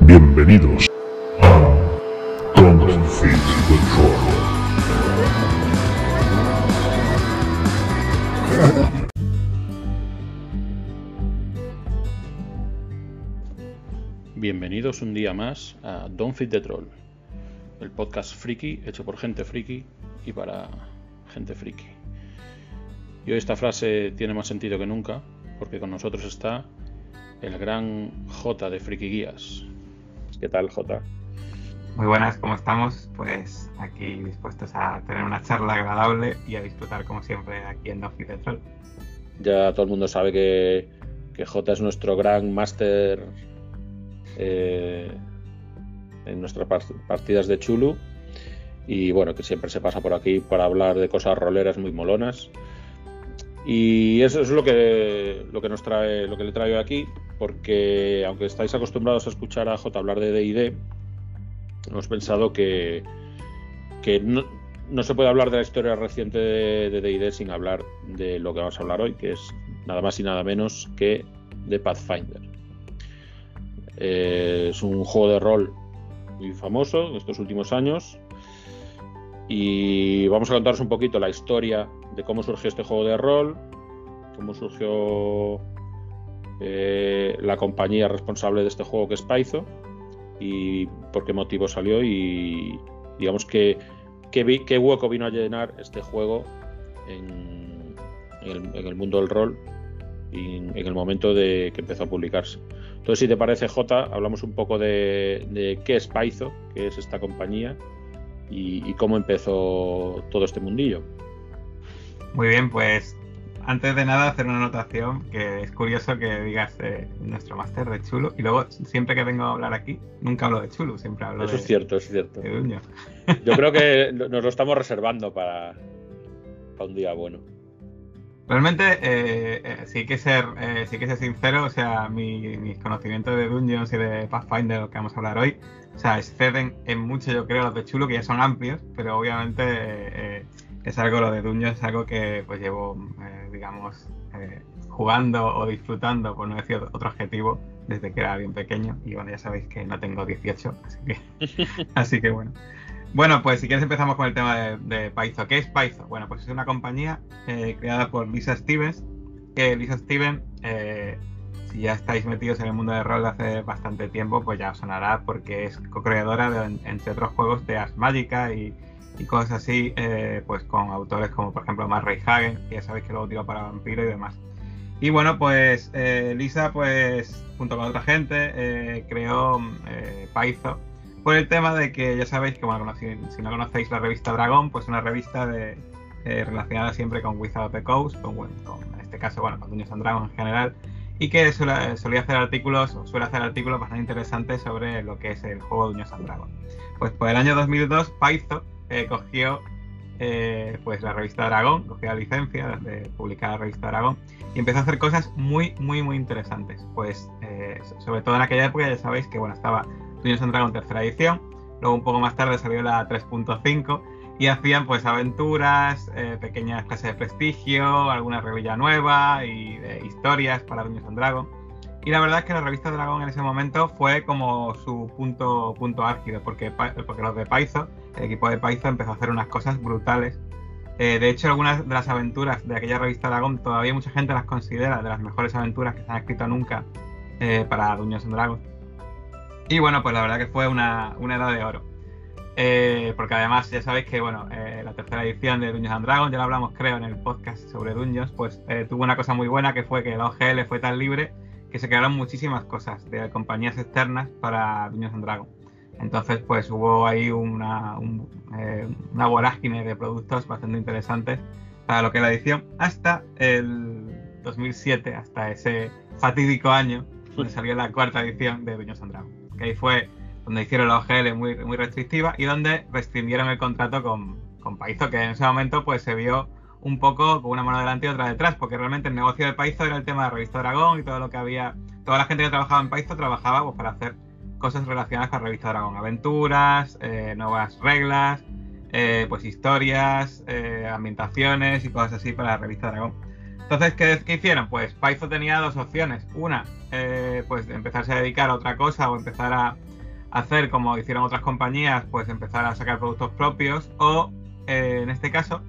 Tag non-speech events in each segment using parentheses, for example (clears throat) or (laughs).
Bienvenidos a Confit Control. Bienvenidos un día más a Don't Fit the Troll, el podcast friki hecho por gente friki y para gente friki. Y hoy esta frase tiene más sentido que nunca, porque con nosotros está el gran J de Friki Guías. ¿Qué tal, J? Muy buenas, ¿cómo estamos? Pues aquí dispuestos a tener una charla agradable y a disfrutar como siempre aquí en Fit the Troll. Ya todo el mundo sabe que, que J es nuestro gran máster eh, en nuestras partidas de Chulu y bueno, que siempre se pasa por aquí para hablar de cosas roleras muy molonas. Y eso es lo que, lo que nos trae, lo que le traigo aquí, porque aunque estáis acostumbrados a escuchar a J hablar de DD, hemos pensado que, que no, no, se puede hablar de la historia reciente de DD sin hablar de lo que vamos a hablar hoy, que es nada más y nada menos que de Pathfinder. Eh, es un juego de rol muy famoso en estos últimos años. Y vamos a contaros un poquito la historia de cómo surgió este juego de rol, cómo surgió eh, la compañía responsable de este juego que es Paizo y por qué motivo salió y digamos que qué, hueco vino a llenar este juego en, el, mundo del rol en el momento de que empezó a publicarse. Entonces, si te parece, J, hablamos un poco de, de qué es Paizo, qué es esta compañía y, y, cómo empezó todo este mundillo. Muy bien, pues antes de nada hacer una anotación que es curioso que digas eh, nuestro máster de Chulo y luego siempre que vengo a hablar aquí nunca hablo de Chulo, siempre hablo Eso de es cierto, es cierto. de Duño. Yo creo que (laughs) nos lo estamos reservando para, para un día bueno. Realmente eh, eh, sí hay que ser eh, sí que ser sincero, o sea, mi, mis conocimientos de Dungeons y de Pathfinder, lo que vamos a hablar hoy, o sea, exceden en mucho, yo creo, los de Chulo, que ya son amplios, pero obviamente eh, es algo, lo de Dungeons es algo que pues llevo, digamos, jugando o disfrutando, por no decir otro adjetivo, desde que era bien pequeño, y bueno, ya sabéis que no tengo 18, así que, (laughs) así que bueno. Bueno, pues si quieres empezamos con el tema de, de Paizo. ¿Qué es Paizo? Bueno, pues es una compañía eh, creada por Lisa Stevens, que Lisa Stevens, eh, si ya estáis metidos en el mundo de rol de hace bastante tiempo, pues ya os sonará porque es co-creadora de, entre otros juegos de Ars Magica y, cosas así, eh, pues con autores como por ejemplo Ray Hagen, que ya sabéis que luego tiró para Vampiro y demás. Y bueno, pues Lisa, pues junto con otra gente, creó Paizo, por el tema de que ya sabéis que, bueno, si, si no conocéis la revista Dragón, pues una revista de, eh, relacionada siempre con Wizard of the Coast, con, con, en este caso, bueno, con Dungeons and Dragons en general, y que solía hacer artículos, o suele hacer artículos bastante interesantes sobre lo que es el juego Dungeons and Dragons. Pues por el año 2002, Paizo eh, cogió eh, pues la revista Dragón, cogió la licencia de publicar la revista Dragón, y empezó a hacer cosas muy, muy, muy interesantes. Pues eh, sobre todo en aquella época ya sabéis que, bueno, estaba Dungeons and Dragons tercera edición. Luego un poco más tarde salió la 3.5 y hacían pues aventuras, eh, pequeñas clases de prestigio, alguna revista nueva y historias para Dungeons and Dragons. Y la verdad es que la revista Dragon en ese momento fue como su punto, punto álgido, porque, porque los de Paizo, el equipo de Paizo empezó a hacer unas cosas brutales. Eh, de hecho, algunas de las aventuras de aquella revista Dragon todavía mucha gente las considera de las mejores aventuras que se han escrito nunca eh, para Dungeons and Dragons. Y bueno, pues la verdad que fue una, una edad de oro. Eh, porque además ya sabéis que bueno, eh, la tercera edición de Dungeons and Dragons, ya lo hablamos creo en el podcast sobre Dungeons, pues eh, tuvo una cosa muy buena que fue que la OGL fue tan libre que se crearon muchísimas cosas de compañías externas para Dungeons and Dragons. Entonces pues hubo ahí una, un, una vorágine de productos bastante interesantes para lo que es la edición hasta el 2007, hasta ese fatídico año donde salió la cuarta edición de Dungeons and Dragons que ahí fue donde hicieron la OGL muy, muy restrictiva y donde restringieron el contrato con, con Paizo, que en ese momento pues se vio un poco con una mano delante y otra detrás, porque realmente el negocio de Paizo era el tema de Revista Dragón y todo lo que había, toda la gente que trabajaba en Paizo trabajaba pues, para hacer cosas relacionadas con Revista Dragón, aventuras, eh, nuevas reglas, eh, pues historias, eh, ambientaciones y cosas así para la Revista Dragón. Entonces, ¿qué, ¿qué, hicieron? Pues Python tenía dos opciones. Una, eh, pues empezarse a dedicar a otra cosa o empezar a hacer como hicieron otras compañías, pues empezar a sacar productos propios o, eh, en este caso,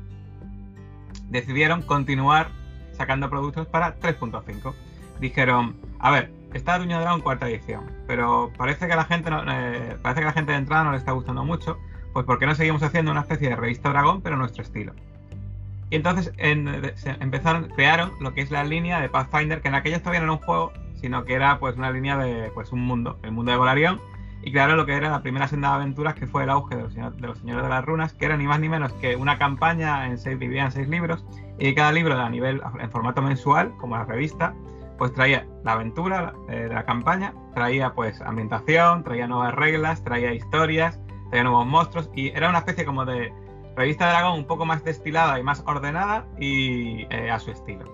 decidieron continuar sacando productos para 3.5. Dijeron, a ver, está Duño Dragon cuarta edición, pero parece que la gente no, eh, parece que la gente de entrada no le está gustando mucho, pues ¿por qué no seguimos haciendo una especie de revista Dragón, pero nuestro estilo? Y entonces en, empezaron, crearon lo que es la línea de Pathfinder, que en aquellos todavía no era un juego, sino que era pues una línea de pues un mundo, el mundo de Golarion, y crearon lo que era la primera senda de aventuras, que fue el auge de los, de los Señores de las Runas, que era ni más ni menos que una campaña en seis, dividida en seis libros, y cada libro a nivel en formato mensual, como la revista, pues traía la aventura eh, de la campaña, traía pues ambientación, traía nuevas reglas, traía historias, traía nuevos monstruos, y era una especie como de revista de dragón un poco más destilada y más ordenada y eh, a su estilo.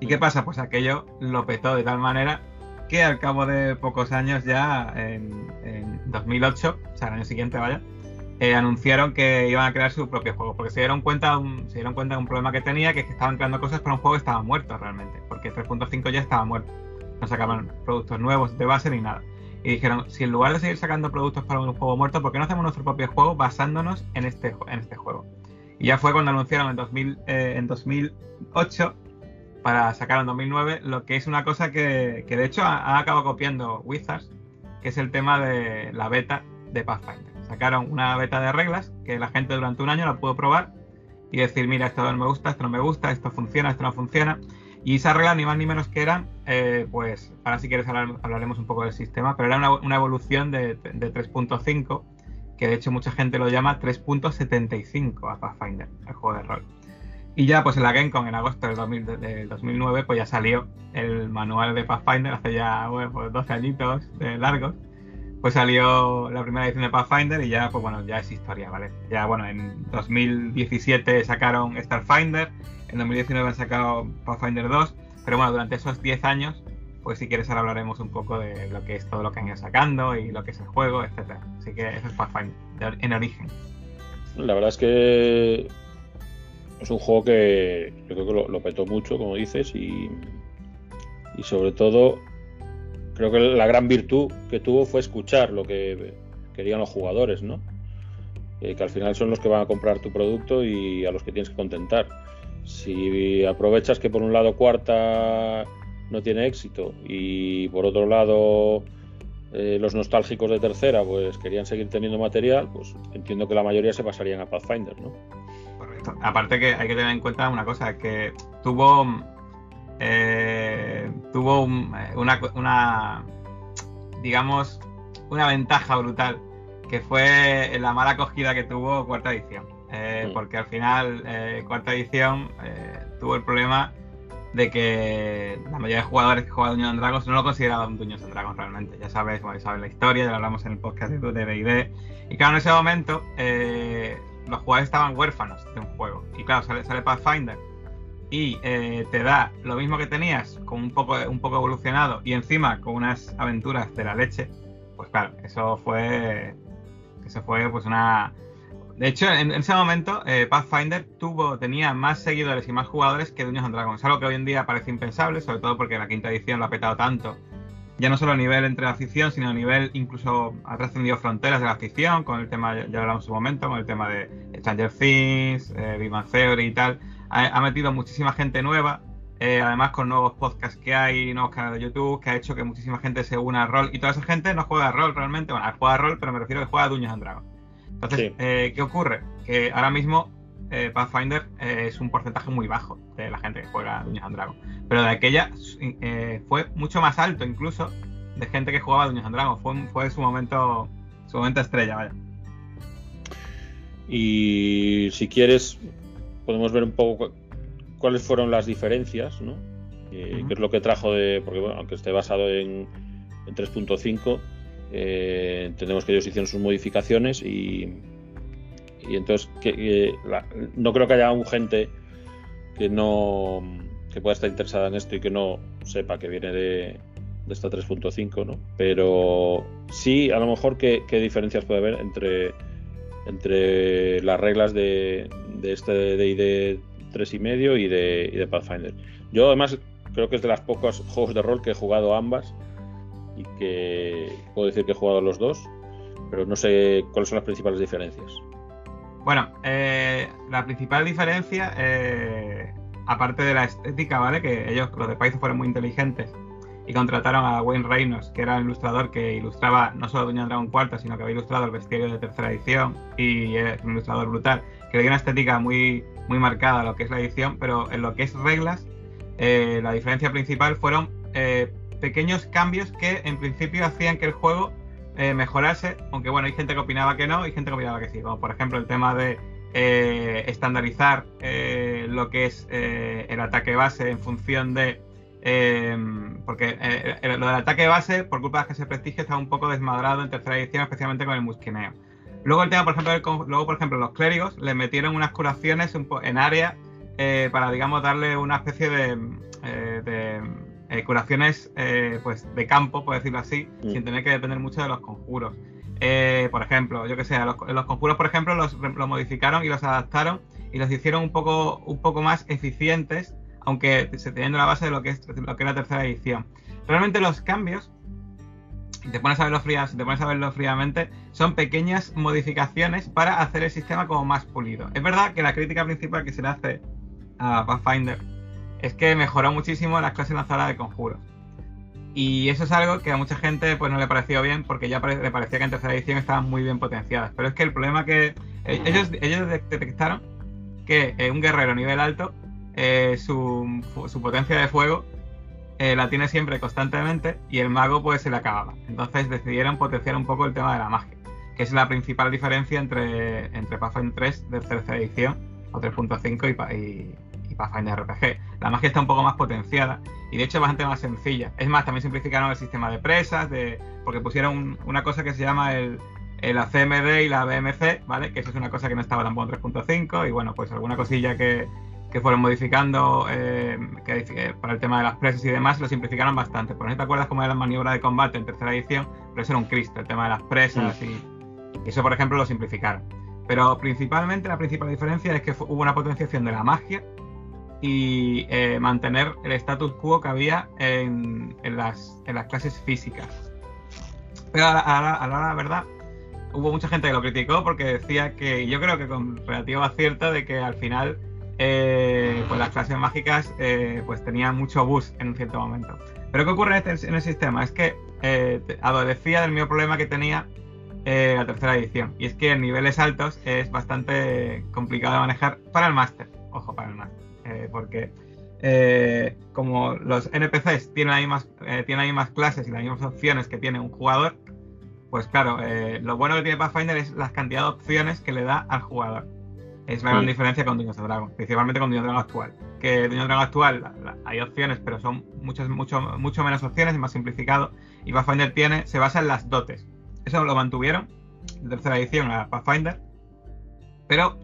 ¿Y qué pasa? Pues aquello lo petó de tal manera que al cabo de pocos años ya, en, 2008, o sea, el año siguiente, vaya, eh, anunciaron que iban a crear su propio juego, porque se dieron cuenta un, se dieron cuenta de un problema que tenía, que es que estaban creando cosas para un juego que estaba muerto realmente, porque 3.5 ya estaba muerto. No sacaban productos nuevos de base ni nada. Y dijeron, si en lugar de seguir sacando productos para un juego muerto, ¿por qué no hacemos nuestro propio juego basándonos en este, en este juego? Y ya fue cuando anunciaron en, 2000, eh, en 2008 para sacar en 2009 lo que es una cosa que, que de hecho ha, acabado copiando Wizards, que es el tema de la beta de Pathfinder. Sacaron una beta de reglas que la gente durante un año la pudo probar y decir, mira, esto no me gusta, esto no me gusta, esto funciona, esto no funciona. Y esa regla ni más ni menos que eran, eh, pues ahora si quieres hablar, hablaremos un poco del sistema, pero era una, una evolución de, de 3.5, que de hecho mucha gente lo llama 3.75 a Pathfinder, el juego de rol. Y ya pues en la GameCon en agosto del, 2009 pues ya salió el manual de Pathfinder, hace ya bueno, pues 12 añitos de largos. Pues salió la primera edición de Pathfinder y ya pues bueno, ya es historia, ¿vale? Ya bueno, en 2017 sacaron Starfinder, en 2019 han sacado Pathfinder 2, pero bueno, durante esos 10 años pues si quieres ahora hablaremos un poco de lo que es todo lo que han ido sacando y lo que es el juego, etcétera. Así que eso es Pathfinder en origen. La verdad es que es un juego que yo creo que lo, petó mucho, como dices, y, y, sobre todo creo que la gran virtud que tuvo fue escuchar lo que querían los jugadores, ¿no? Eh, que al final son los que van a comprar tu producto y a los que tienes que contentar. Si aprovechas que por un lado cuarta no tiene éxito y por otro lado eh, los nostálgicos de tercera pues querían seguir teniendo material, pues entiendo que la mayoría se pasarían a Pathfinder, ¿no? Aparte que hay que tener en cuenta una cosa, que tuvo eh, tuvo eh, una, una, digamos, una ventaja brutal, que fue la mala acogida que tuvo cuarta edición. Eh, mm. Porque al final, cuarta edición tuvo el problema de que la mayoría de jugadores que jugaban Dungeons Dragons no lo consideraban Dungeons Dragons realmente. Ya sabes, bueno, sabes la historia, ya lo hablamos en el podcast de D&D. Y claro, en ese momento los jugadores estaban huérfanos de un juego. Y claro, sale, sale Pathfinder y eh, te da lo mismo que tenías, con un poco, un poco evolucionado y encima con unas aventuras de la leche. Pues claro, eso fue. Eso fue pues una. De hecho, en, ese momento, eh, Pathfinder tuvo, tenía más seguidores y más jugadores que Dungeons and Dragons. Algo que hoy en día parece impensable, sobre todo porque la quinta edición lo ha petado tanto ya no solo a nivel entre la ficción, sino a nivel incluso ha trascendido fronteras de la ficción, con el tema, ya hablamos en su momento, con el tema de Stranger Things, eh, Theory y tal. Ha, metido muchísima gente nueva, eh, además con nuevos podcasts que hay, nuevos canales de YouTube, que ha hecho que muchísima gente se una al rol. Y toda esa gente no juega a rol realmente, bueno, juega a rol, pero me refiero a que juega a Dungeons and Dragons. Entonces, eh, ¿qué ocurre? Que ahora mismo eh, Pathfinder es un porcentaje muy bajo de la gente que juega Dungeons and Dragons. Pero de aquella fue mucho más alto incluso de gente que jugaba Dungeons and Dragons. Fue, fue su momento su momento estrella, vaya. Y si quieres, podemos ver un poco cuáles fueron las diferencias, ¿no? qué es lo que trajo de. Porque, bueno, aunque esté basado en, en 3.5, entendemos que ellos hicieron sus modificaciones y, y entonces que, no creo que haya un gente que no que pueda estar interesada en esto y que no sepa que viene de, esta 3.5, ¿no? Pero sí, a lo mejor qué, diferencias puede haber entre, entre las reglas de, de este DD 3.5 y de, y de Pathfinder. Yo además creo que es de las pocos juegos de rol que he jugado ambas y que puedo decir que he jugado los dos, pero no sé cuáles son las principales diferencias. Bueno, eh, la principal diferencia, eh, aparte de la estética, ¿vale? Que ellos, los de Python, fueron muy inteligentes y contrataron a Wayne Reynolds, que era el ilustrador que ilustraba no solo Dungeon Dragon Cuarta, sino que había ilustrado el bestiario de tercera edición y es un ilustrador brutal, que le dio una estética muy, muy marcada a lo que es la edición, pero en lo que es reglas, eh, la diferencia principal fueron eh, pequeños cambios que en principio hacían que el juego eh, mejorase, aunque bueno, hay gente que opinaba que no y gente que opinaba que sí, como por ejemplo el tema de estandarizar lo que es el ataque base en función de Em, porque eh, eh, lo del ataque base, por culpa de que se prestigio, está un poco desmadrado en tercera edición, especialmente con el musquineo. Luego el tema, por ejemplo, luego, por ejemplo, los clérigos le metieron unas curaciones en área eh, para, digamos, darle una especie de, curaciones pues de campo, por decirlo así, sin tener que depender mucho de los conjuros. por ejemplo, yo que sé, los, los conjuros, por ejemplo, los, los, modificaron y los adaptaron y los hicieron un poco, un poco más eficientes aunque se teniendo la base de lo que es lo que la tercera edición. Realmente los cambios, si te pones a verlo fríamente, son pequeñas modificaciones para hacer el sistema como más pulido. Es verdad que la crítica principal que se le hace a Pathfinder es que mejoró muchísimo las clases lanzadoras de conjuros. Y eso es algo que a mucha gente pues no le pareció bien porque ya le parecía que en tercera edición estaban muy bien potenciadas. Pero es que el problema que eh, ellos, ellos detectaron que un guerrero nivel alto eh, su, potencia de fuego eh, la tiene siempre constantemente y el mago pues se le acababa. Entonces decidieron potenciar un poco el tema de la magia, que es la principal diferencia entre, entre Pathfinder 3 de tercera edición o 3.5 y, y, Pathfinder RPG. La magia está un poco más potenciada y de hecho bastante más sencilla. Es más, también simplificaron el sistema de presas, de, porque pusieron una cosa que se llama el, el ACMD y la BMC, ¿vale? Que eso es una cosa que no estaba tampoco en 3.5 y bueno, pues alguna cosilla que, que fueron modificando eh, que, para el tema de las presas y demás, lo simplificaron bastante. Por no te acuerdas cómo era la maniobra de combate en tercera edición, pero eso era un Cristo, el tema de las presas y, eso, por ejemplo, lo simplificaron. Pero principalmente la principal diferencia es que hubo una potenciación de la magia y eh, mantener el status quo que había en, las, en las clases físicas. Pero a la, a la verdad, hubo mucha gente que lo criticó porque decía que, yo creo que con relativa acierto, de que al final eh, pues las clases mágicas eh, pues tenían mucho bus en un cierto momento. Pero ¿qué ocurre en, este, el sistema? Es que eh, adolecía del mismo problema que tenía eh, la tercera edición. Y es que en niveles altos es bastante complicado de manejar para el máster. Ojo, para el máster. porque como los NPCs tienen ahí, más, tienen ahí más clases y las mismas opciones que tiene un jugador, pues claro, lo bueno que tiene Pathfinder es la cantidad de opciones que le da al jugador. Es la gran diferencia con Dungeons Dragon, principalmente con Dungeons Dragon actual. Que Dungeons Dragon actual hay opciones, pero son muchas, mucho, mucho menos opciones, es más simplificado. Y Pathfinder tiene, se basa en las dotes. Eso lo mantuvieron de tercera edición a Pathfinder. Pero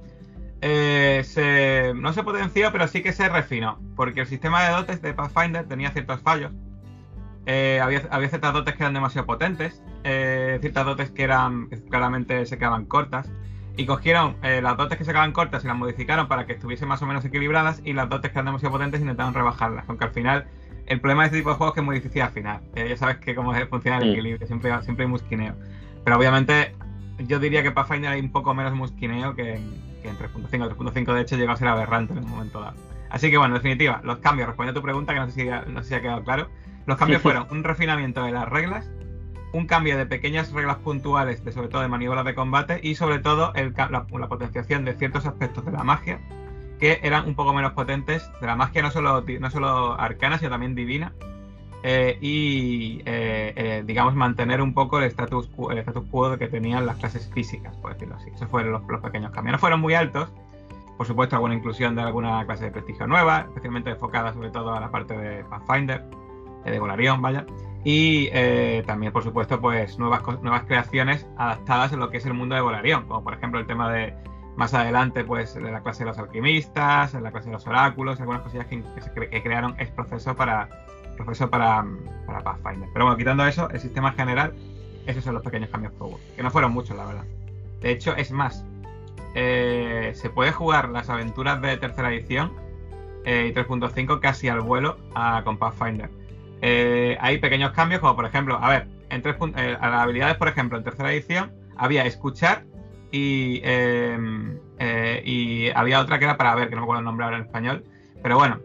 eh, no se potenció, pero sí que se refinó. Porque el sistema de dotes de Pathfinder tenía ciertos fallos. Eh, había, había, ciertas dotes que eran demasiado potentes, eh, ciertas dotes que eran claramente se quedaban cortas y cogieron eh, las dotes que se quedaban cortas y las modificaron para que estuviesen más o menos equilibradas y las dotes que eran demasiado potentes intentaron rebajarlas. Aunque al final, el problema de este tipo de juegos es que es muy difícil al final. Eh, ya sabes que cómo funciona el equilibrio, siempre, siempre hay musquineo. Pero obviamente, yo diría que Pathfinder hay un poco menos musquineo que, que en 3.5. 3.5 de hecho llegó a ser aberrante en un momento dado. Así que bueno, en definitiva, los cambios, respondiendo a tu pregunta, que no sé si, no sé si ha quedado claro, los cambios (laughs) fueron un refinamiento de las reglas, un cambio de pequeñas reglas puntuales, de, sobre todo de maniobras de combate, y sobre todo la, potenciación de ciertos aspectos de la magia que eran un poco menos potentes, de la magia no solo, no solo arcana, sino también divina, eh, y eh, eh, digamos mantener un poco el status, el status quo que tenían las clases físicas, por decirlo así. Esos fueron los, pequeños cambios. No fueron muy altos, por supuesto alguna inclusión de alguna clase de prestigio nueva, especialmente enfocada sobre todo a la parte de Pathfinder, de Golarion, vaya y eh, también, por supuesto, pues nuevas, nuevas creaciones adaptadas en lo que es el mundo de Volarión, como por ejemplo el tema de más adelante, pues de la clase de los alquimistas, en la clase de los oráculos, algunas cosillas que, que, crearon es proceso para, proceso para, para Pathfinder. Pero bueno, quitando eso, el sistema general, esos son los pequeños cambios que hubo, que no fueron muchos, la verdad. De hecho, es más, eh, se puede jugar las aventuras de tercera edición eh, y 3.5 casi al vuelo a, con Pathfinder. Eh, hay pequeños cambios, como por ejemplo, a ver, en tres eh, las habilidades, por ejemplo, en tercera edición había escuchar y, em, y había otra que era para ver, que no me acuerdo el nombre ahora en español. Pero bueno,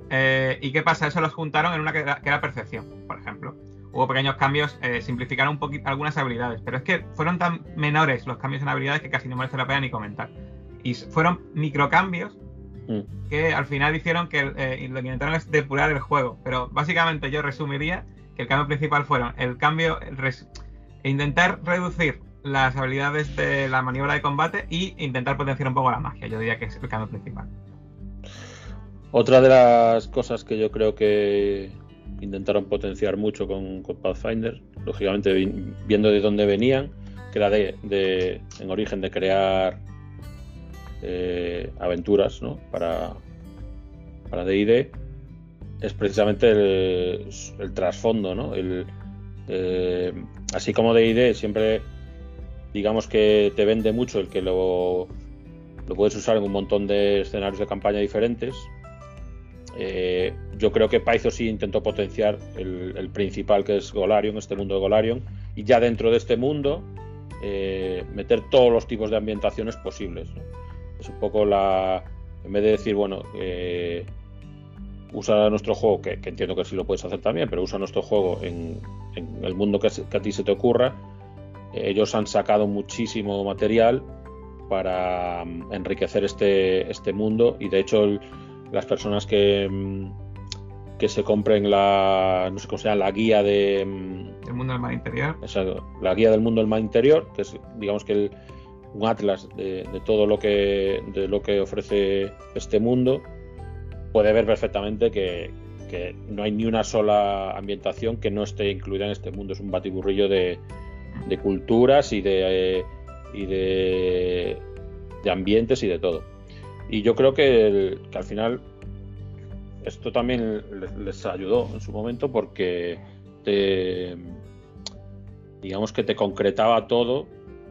¿y qué pasa? Eso los juntaron en una que era, perfección, por ejemplo. Hubo pequeños cambios, simplificaron un poquito algunas habilidades, pero es que fueron tan menores los cambios en habilidades que casi no merece la pena ni comentar. Y fueron microcambios Mm. que al final hicieron que eh, lo que intentaron es depurar el juego. Pero básicamente yo resumiría que el cambio principal fueron el cambio, intentar reducir las habilidades de la maniobra de combate y intentar potenciar un poco la magia. Yo diría que es el cambio principal. Otra de las cosas que yo creo que intentaron potenciar mucho con, Pathfinder, lógicamente viendo de dónde venían, que era de en origen de crear eh, aventuras ¿no? para, para DD es precisamente el, trasfondo, ¿no? Eh, así como DD siempre digamos que te vende mucho el que lo, lo puedes usar en un montón de escenarios de campaña diferentes. Eh, yo creo que Python sí intentó potenciar el, principal que es Golarion, este mundo de Golarion, y ya dentro de este mundo meter todos los tipos de ambientaciones posibles. Es un poco la. En vez de decir, bueno, eh, usa nuestro juego, que, entiendo que sí lo puedes hacer también, pero usa nuestro juego en, el mundo que, a ti se te ocurra. ellos han sacado muchísimo material para mm, enriquecer este, este mundo y de hecho las personas que, mm, que se compren la no sé cómo se llama la guía de mm, el mundo del mar interior la guía del mundo del mar interior que es digamos que el, un atlas de, todo lo que, de lo que ofrece este mundo, puede ver perfectamente que, no hay ni una sola ambientación que no esté incluida en este mundo. Es un batiburrillo de, culturas y de, y de, ambientes y de todo. Y yo creo que, al final esto también les, ayudó en su momento porque digamos que te concretaba todo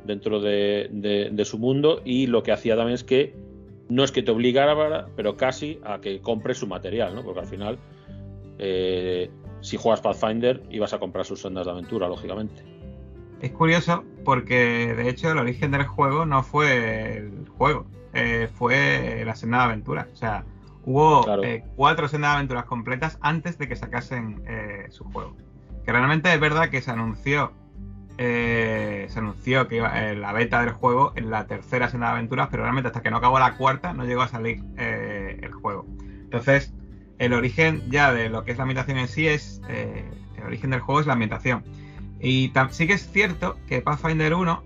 dentro de, su mundo y lo que hacía también es que no es que te obligara, pero casi a que compres su material, ¿no? Porque al final, eh, si juegas Pathfinder, ibas a comprar sus sendas de aventura, lógicamente. Es curioso porque, de hecho, el origen del juego no fue el juego, eh, fue la senda de aventura. O sea, hubo eh, cuatro sendas de aventuras completas antes de que sacasen su juego. Que realmente es verdad que se anunció eh, se anunció que iba eh, la beta del juego en la tercera escena de aventuras, pero realmente hasta que no acabó la cuarta no llegó a salir eh, el juego. Entonces, el origen ya de lo que es la ambientación en sí es. el origen del juego es la ambientación. Y sí que es cierto que Pathfinder 1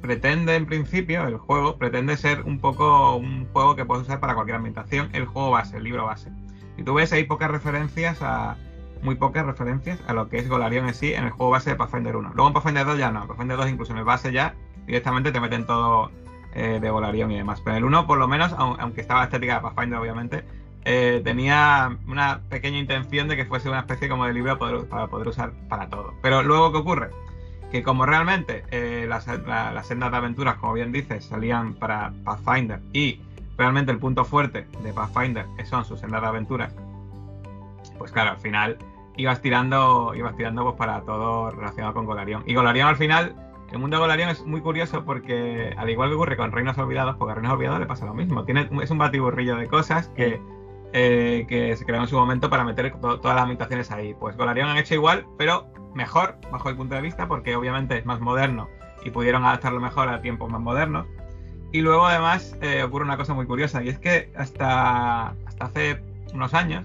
pretende, en principio, el juego pretende ser un poco un juego que puedes usar para cualquier ambientación, el juego base, el libro base. Y tú ves, hay pocas referencias a muy pocas referencias a lo que es Golarion en sí en el juego base de Pathfinder 1. Luego en Pathfinder 2 ya no, en Pathfinder 2 incluso en el base ya directamente te meten todo eh, de Golarion y demás. Pero en el 1 por lo menos, aunque estaba estética de Pathfinder obviamente, eh, tenía una pequeña intención de que fuese una especie como de libro para poder usar para todo. Pero luego, ¿qué ocurre? Que como realmente eh, las, las sendas de aventuras, como bien dices, salían para Pathfinder y realmente el punto fuerte de Pathfinder son sus sendas de aventuras, pues claro, al final ibas tirando, ibas tirando pues para todo relacionado con Golarion. Y Golarion al final, el mundo de Golarion es muy curioso porque, al igual que ocurre con Reinos Olvidados, porque a Reinos Olvidados le pasa lo mismo. Tiene, es un batiburrillo de cosas que, eh, que se creó en su momento para meter todas las ambientaciones ahí. Pues Golarion han hecho igual, pero mejor, bajo el punto de vista, porque obviamente es más moderno y pudieron adaptarlo mejor a tiempos más modernos. Y luego además eh, ocurre una cosa muy curiosa, y es que hasta, hasta hace unos años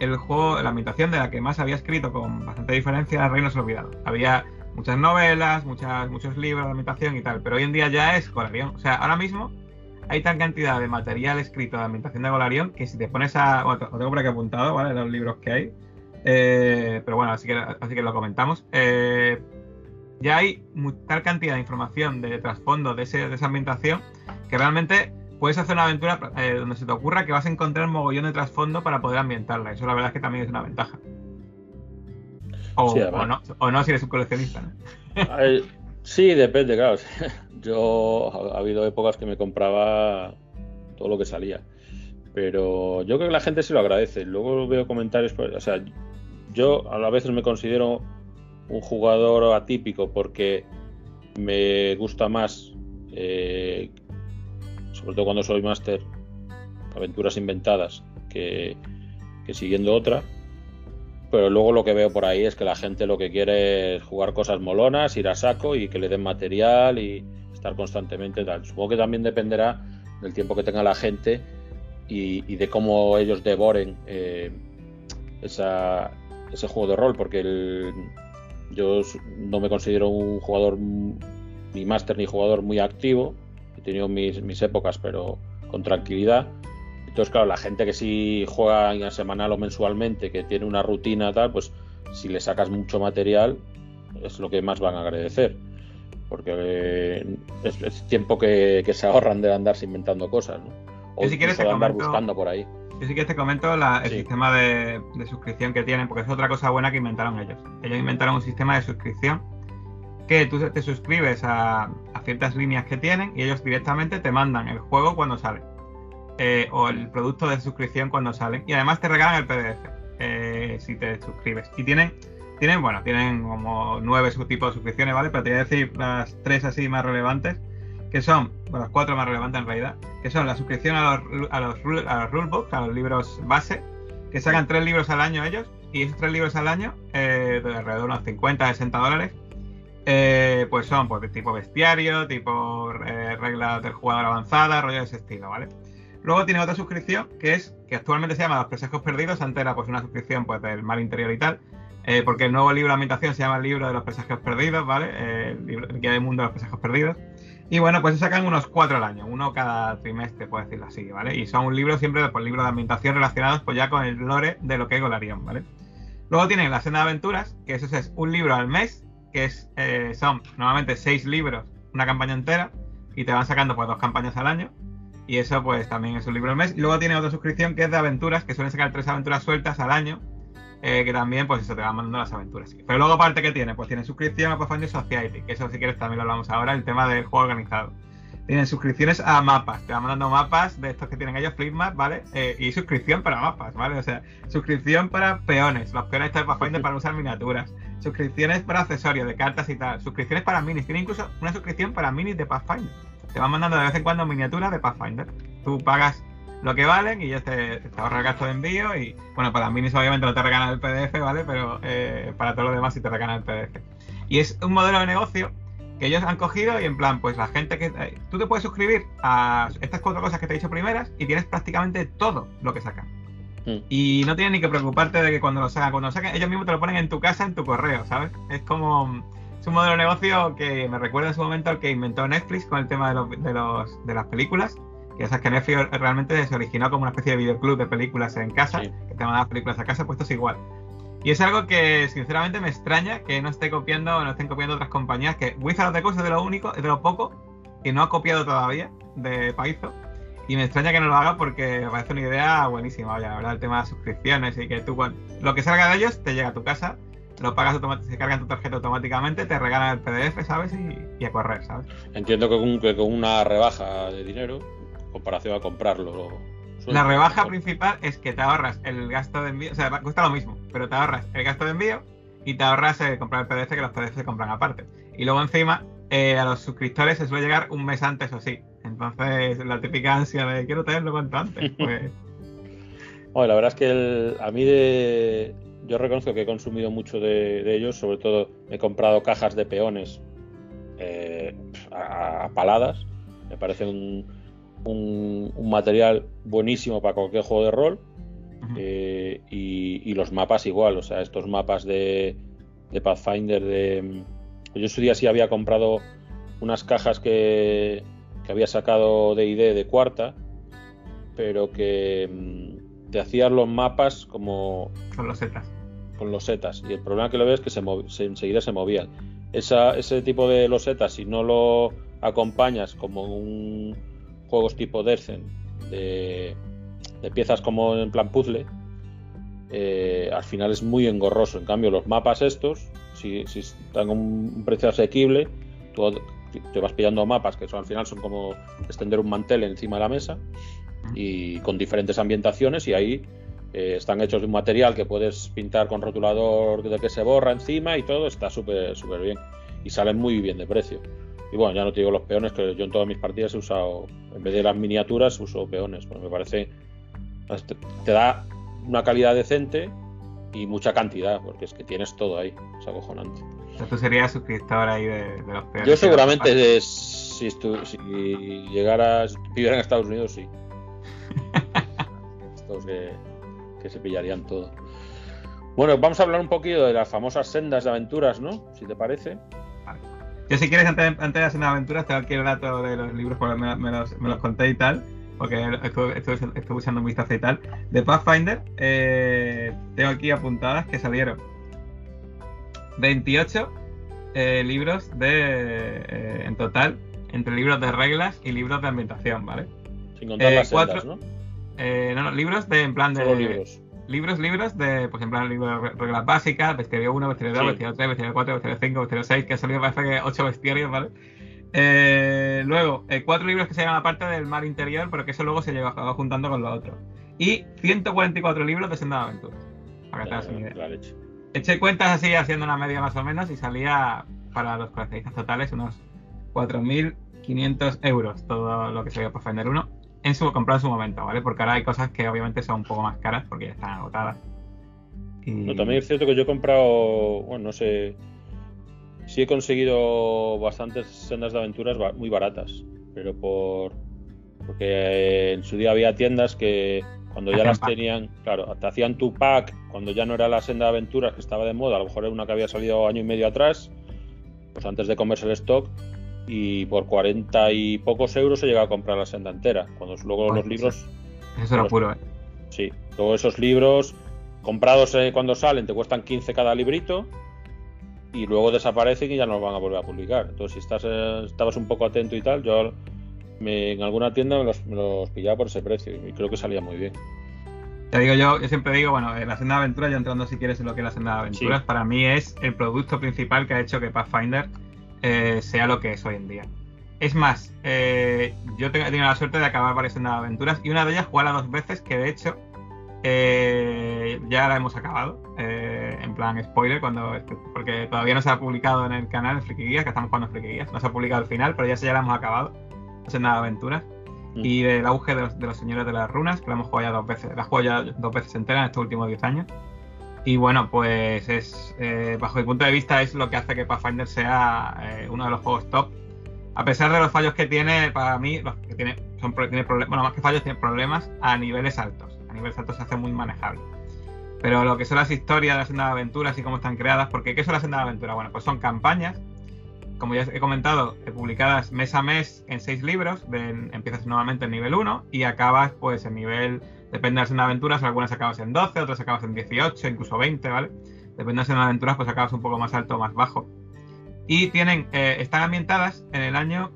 el juego, la ambientación de la que más había escrito con bastante diferencia era Reinos Olvidados. Había muchas novelas, muchas, muchos libros de ambientación y tal, pero hoy en día ya es Golarion. O sea, ahora mismo hay tan cantidad de material escrito de ambientación de Golarion que si te pones a. Bueno, tengo por aquí apuntado, ¿vale? Los libros que hay. Eh, pero bueno, así que, así que lo comentamos. Eh, ya hay tal cantidad de información de trasfondo de, de esa ambientación que realmente puedes hacer una aventura eh, donde se te ocurra que vas a encontrar un mogollón de trasfondo para poder ambientarla. Eso la verdad es que también es una ventaja. O, no, o no, si eres un coleccionista. sí, depende, claro. (laughs) Yo ha habido épocas que me compraba todo lo que salía. Pero yo creo que la gente sí lo agradece. Luego veo comentarios, o sea, yo a veces me considero un jugador atípico porque me gusta más, eh, sobre todo cuando soy máster, aventuras inventadas que, que siguiendo otra. Pero luego lo que veo por ahí es que la gente lo que quiere es jugar cosas molonas, ir a saco y que le den material y estar constantemente tal. Supongo que también dependerá del tiempo que tenga la gente y, de cómo ellos devoren eh, ese juego de rol, porque yo no me considero un jugador ni máster ni jugador muy activo. Tenido mis, mis épocas, pero con tranquilidad. Entonces, claro, la gente que sí juega semanal o mensualmente, que tiene una rutina tal, pues si le sacas mucho material, es lo que más van a agradecer. Porque eh, es, tiempo que, se ahorran de andarse inventando cosas, ¿no? O si quieres de andar buscando por ahí. Yo sí que te comento el sistema de, suscripción que tienen, porque es otra cosa buena que inventaron ellos. Ellos inventaron un sistema de suscripción que tú te suscribes a, ciertas líneas que tienen y ellos directamente te mandan el juego cuando sale. Eh, o el producto de suscripción cuando salen. Y además te regalan el PDF eh, si te suscribes. Y tienen, tienen, bueno, tienen como nueve subtipos de suscripciones, ¿vale? Pero te voy a decir las tres así más relevantes, que son, bueno, las cuatro más relevantes en realidad, que son la suscripción a los, a los, a los rulebooks, a los libros base, que sacan tres libros al año ellos, y esos tres libros al año, eh, de alrededor de unos 50, 60 dólares, pues son pues, tipo bestiario, tipo reglas del jugador avanzada, rollo de ese estilo, ¿vale? Luego tiene otra suscripción que es que actualmente se llama Los Presejos Perdidos. Antes era pues una suscripción pues del mal interior y tal. Eh, porque el nuevo libro de ambientación se llama el libro de los presagos perdidos, ¿vale? Eh, el, libro, guía del mundo de los presagos perdidos. Y bueno, pues se sacan unos cuatro al año, uno cada trimestre, por decirlo así, ¿vale? Y son un libro siempre, pues libros de ambientación relacionados pues ya con el lore de lo que es Golarion, ¿vale? Luego tienen la Senda de Aventuras, que eso es un libro al mes, que es, eh, son normalmente seis libros, una campaña entera, y te van sacando pues dos campañas al año. Y eso pues también es un libro al mes. Y luego tiene otra suscripción que es de aventuras, que suelen sacar tres aventuras sueltas al año. Eh, que también pues eso te va mandando las aventuras. Pero luego aparte que tiene, pues tiene suscripción a Pathfinder Society, que eso si quieres también lo hablamos ahora, el tema del juego organizado. Tienen suscripciones a mapas, te van mandando mapas de estos que tienen ellos, Flipmap, ¿vale? Eh, y suscripción para mapas, ¿vale? O sea, suscripción para peones, los peones de Pathfinder para usar miniaturas, suscripciones para accesorios de cartas y tal, suscripciones para minis, tiene incluso una suscripción para minis de Pathfinder te van mandando de vez en cuando miniaturas de Pathfinder. Tú pagas lo que valen y ya te, te el gasto de envío y bueno, para minis obviamente no te regalan el PDF, ¿vale? Pero eh, para todo lo demás sí te regalan el PDF. Y es un modelo de negocio que ellos han cogido y en plan, pues la gente que... Eh, tú te puedes suscribir a estas cuatro cosas que te he dicho primeras y tienes prácticamente todo lo que sacan. Hmm. Y no tienes ni que preocuparte de que cuando lo sacan, cuando lo sacan, ellos mismos te lo ponen en tu casa, en tu correo, ¿sabes? Es como es un modelo de negocio que me recuerda en su momento al que inventó Netflix con el tema de, los, de, los, de las películas. Que sabes que Netflix realmente se originó como una especie de videoclub de películas en casa, que te mandaban películas a casa, pues esto es igual. Y es algo que sinceramente me extraña que no esté copiando, no estén copiando otras compañías, que Wizard of the Coast es de lo único, es de lo poco que no ha copiado todavía de Paizo. Y me extraña que no lo haga porque me parece una idea buenísima, oye, la verdad, el tema de suscripciones y que tú, lo que salga de ellos te llega a tu casa lo pagas automáticamente, se carga en tu tarjeta automáticamente, te regalan el PDF, ¿sabes? Y, a correr, ¿sabes? Entiendo que con, una rebaja de dinero, comparación a comprarlo. La rebaja principal es que te ahorras el gasto de envío, o sea, cuesta lo mismo, pero te ahorras el gasto de envío y te ahorras eh, comprar el PDF que los PDF se compran aparte. Y luego encima, eh, a los suscriptores se suele llegar un mes antes o sí. Entonces, la típica ansia de quiero tenerlo cuanto antes, (laughs) pues... la verdad es que a mí de, yo reconozco que he consumido mucho de, ellos, sobre todo he comprado cajas de peones eh, a, paladas, me parece un, un, material buenísimo para cualquier juego de rol. Eh, y, los mapas igual, o sea, estos mapas de, de Pathfinder de... Yo en su día sí había comprado unas cajas que, que había sacado de ID de cuarta, pero que mm, te hacían los mapas como... Con los setas con losetas. Y el problema que lo ves es que se, enseguida se movían. ese tipo de losetas, si no lo acompañas como un juegos tipo Dercen, de, piezas como en plan puzzle, eh, al final es muy engorroso. En cambio, los mapas estos, si, si están a un precio asequible, tú te vas pillando mapas que son, al final son como extender un mantel encima de la mesa y con diferentes ambientaciones y ahí eh, están hechos de un material que puedes pintar con rotulador de que se borra encima y todo está súper súper bien y salen muy bien de precio. Y bueno, ya no te digo los peones, que yo en todas mis partidas he usado, en vez de las miniaturas, uso peones, porque me parece, te da una calidad decente y mucha cantidad, porque es que tienes todo ahí, es acojonante. Tú serías suscriptor ahí de, los peones. Yo seguramente, si, si llegaras, viviera en Estados Unidos, sí. (laughs) Estos que, se pillarían todo. Bueno, vamos a hablar un poquito de las famosas sendas de aventuras, ¿no? Si te parece. Yo si quieres, antes, antes de hacer una aventura, te doy aquí el dato de los libros, porque me, los, me los conté y tal, porque estuve, estuve, buscando un vistazo y tal. De Pathfinder, eh, tengo aquí apuntadas que salieron 28 eh, libros de eh, en total, entre libros de reglas y libros de ambientación, ¿vale? Sin contar las cuatro, ¿no? no, no, libros de en plan de. libros libros, libros de, por ejemplo, libros de reglas básicas, bestiario 1, bestiario 2, bestiario 3, bestiario 4, bestiario 5, bestiario 6, que ha salido parece que 8 bestiarios, ¿vale? Eh, luego, eh, cuatro libros que se llaman aparte del mar interior, pero que eso luego se lleva juntando con lo otro. Y 144 libros de senda de aventuras. Para que te hagas una idea. Eché cuentas así, haciendo una media más o menos, y salía para los coleccionistas totales unos 4.500 euros todo lo que se por Pathfinder 1 en su comprado en su momento, ¿vale? Porque ahora hay cosas que obviamente son un poco más caras porque ya están agotadas. No, también es cierto que yo he comprado, bueno, no sé, sí he conseguido bastantes sendas de aventuras muy baratas, pero por porque en su día había tiendas que cuando ya las tenían, claro, te hacían tu pack cuando ya no era la senda de aventuras que estaba de moda, a lo mejor era una que había salido año y medio atrás, pues antes de comerse el stock, y por 40 y pocos euros se llega a comprar la senda entera. Cuando luego los libros. Eso era puro, ¿eh? Sí, luego esos libros comprados eh, cuando salen te cuestan 15 cada librito y luego desaparecen y ya no los van a volver a publicar. Entonces, si estás, eh, estabas un poco atento y tal, yo en alguna tienda me los, me pillaba por ese precio y creo que salía muy bien. Te digo yo, yo siempre digo, bueno, la senda de aventuras, ya entrando si quieres en lo que es la senda de aventuras, para mí es el producto principal que ha hecho que Pathfinder eh, sea lo que es hoy en día. Es más, eh, yo he tenido la suerte de acabar varias aventuras y una de ellas jugarla dos veces, que de hecho eh, ya la hemos acabado. en plan spoiler, cuando porque todavía no se ha publicado en el canal de Friki Guías, que estamos jugando Friki Guías, no se ha publicado al final, pero ya, ya la hemos acabado. De aventuras. Mm. Y del auge de los, señores de las runas, que la hemos jugado ya dos veces. La he jugado ya dos veces entera en estos últimos 10 años. Y bueno, pues es eh, bajo mi punto de vista es lo que hace que Pathfinder sea eh, uno de los juegos top. A pesar de los fallos que tiene, para mí, los que tiene, son tiene problemas, bueno, más que fallos, tiene problemas a niveles altos. A niveles altos se hace muy manejable. Pero lo que son las historias de las sendas de aventuras y cómo están creadas, porque ¿qué son las sendas de aventuras? Bueno, pues son campañas, como ya he comentado, eh, publicadas mes a mes en seis libros. empiezas nuevamente en nivel 1 y acabas pues en nivel Depende de las aventuras, algunas acabas en 12, otras acabas en 18, incluso 20, ¿vale? Depende de las aventuras, pues acabas un poco más alto o más bajo. Y tienen, eh, están ambientadas en el año,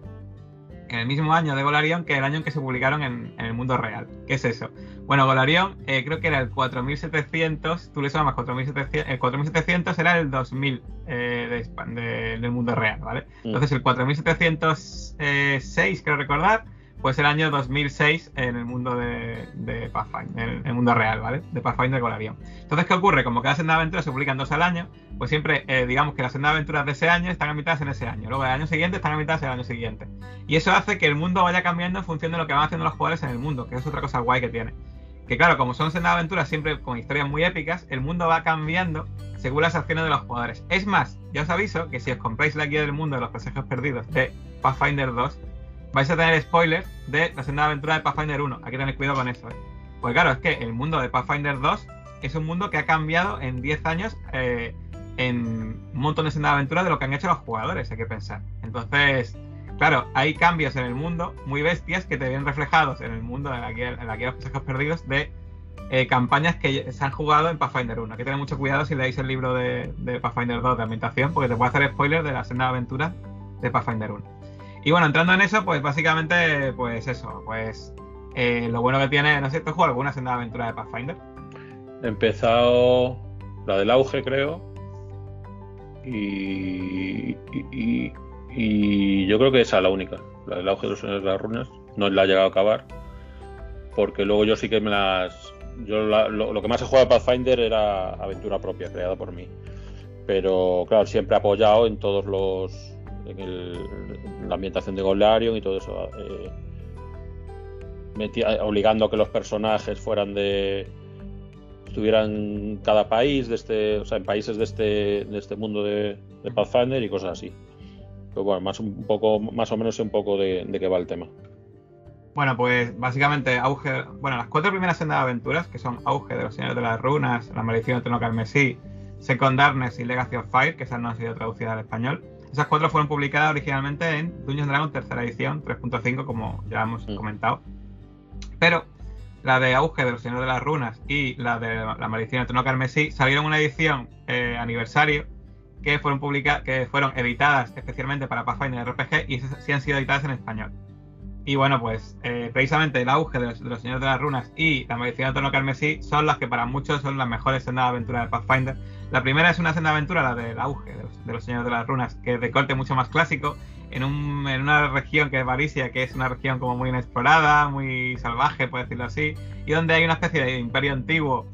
en el mismo año de Golarion que el año en que se publicaron en, el mundo real. ¿Qué es eso? Bueno, Golarion eh, creo que era el 4700, tú le llamas 4700, el 4700 era el 2000 eh, del mundo real, ¿vale? Mm. Entonces el 4706, creo recordar, pues el año 2006 en el mundo de, de Pathfinder, en el mundo real, ¿vale? De Pathfinder con avión. Entonces, ¿qué ocurre? Como cada senda de aventuras se publican dos al año, pues siempre, eh, digamos que las senda de aventuras de ese año están ambientadas en ese año. Luego, el año siguiente están ambientadas en el año siguiente. Y eso hace que el mundo vaya cambiando en función de lo que van haciendo los jugadores en el mundo, que es otra cosa guay que tiene. Que claro, como son senda de aventuras siempre con historias muy épicas, el mundo va cambiando según las acciones de los jugadores. Es más, ya os aviso que si os compráis la guía del mundo de los presagos perdidos de Pathfinder 2, vais a tener spoilers de la segunda aventura de Pathfinder 1. Hay que tener cuidado con eso, ¿eh? Pues claro, es que el mundo de Pathfinder 2 es un mundo que ha cambiado en 10 años eh, en un montón de senda aventuras de lo que han hecho los jugadores, hay que pensar. Entonces, claro, hay cambios en el mundo muy bestias que te ven reflejados en el mundo de la guía, de los pesajos perdidos de eh, campañas que se han jugado en Pathfinder 1. Hay que tener mucho cuidado si leéis el libro de, Pathfinder 2 de ambientación, porque te puede hacer spoilers de la senda aventura de Pathfinder 1. Y bueno, entrando en eso, pues básicamente, pues eso, pues eh, lo bueno que tiene, no sé, ¿tú juegas alguna senda de aventura de Pathfinder? He empezado la del auge, creo. Y, y, yo creo que esa es la única. La del auge de los de las runas. No la he llegado a acabar. porque luego yo sí que me las... Yo lo, que más he jugado de Pathfinder era aventura propia, creada por mí. Pero claro, siempre apoyado en todos los... en, la ambientación de Golarion y todo eso. Eh, obligando a que los personajes fueran de estuvieran cada país de este o sea en países de este de este mundo de, Pathfinder y cosas así pero bueno más un poco más o menos un poco de, qué va el tema bueno pues básicamente auge bueno las cuatro primeras sendas de aventuras que son auge de los señores de las runas la maldición de Trono Carmesí Second Darkness y Legacy of Fire que esas no han sido traducidas al español esas cuatro fueron publicadas originalmente en Dungeons Dragon tercera edición 3.5 como ya hemos mm. comentado pero la de Auge de los Señores de las Runas y la de La Maldición del Trono Carmesí salieron una edición eh, aniversario que fueron publicadas, que fueron editadas especialmente para Pathfinder RPG y sí han sido editadas en español. Y bueno, pues eh, precisamente el auge de los, Señores de las Runas y la Maldición del Trono Carmesí son las que para muchos son las mejores sendas de aventura de Pathfinder. La primera es una senda aventura, la del auge de los, Señores de las Runas, que es de corte mucho más clásico en, una región que es Varicia, que es una región como muy inexplorada, muy salvaje, por decirlo así, y donde hay una especie de imperio antiguo,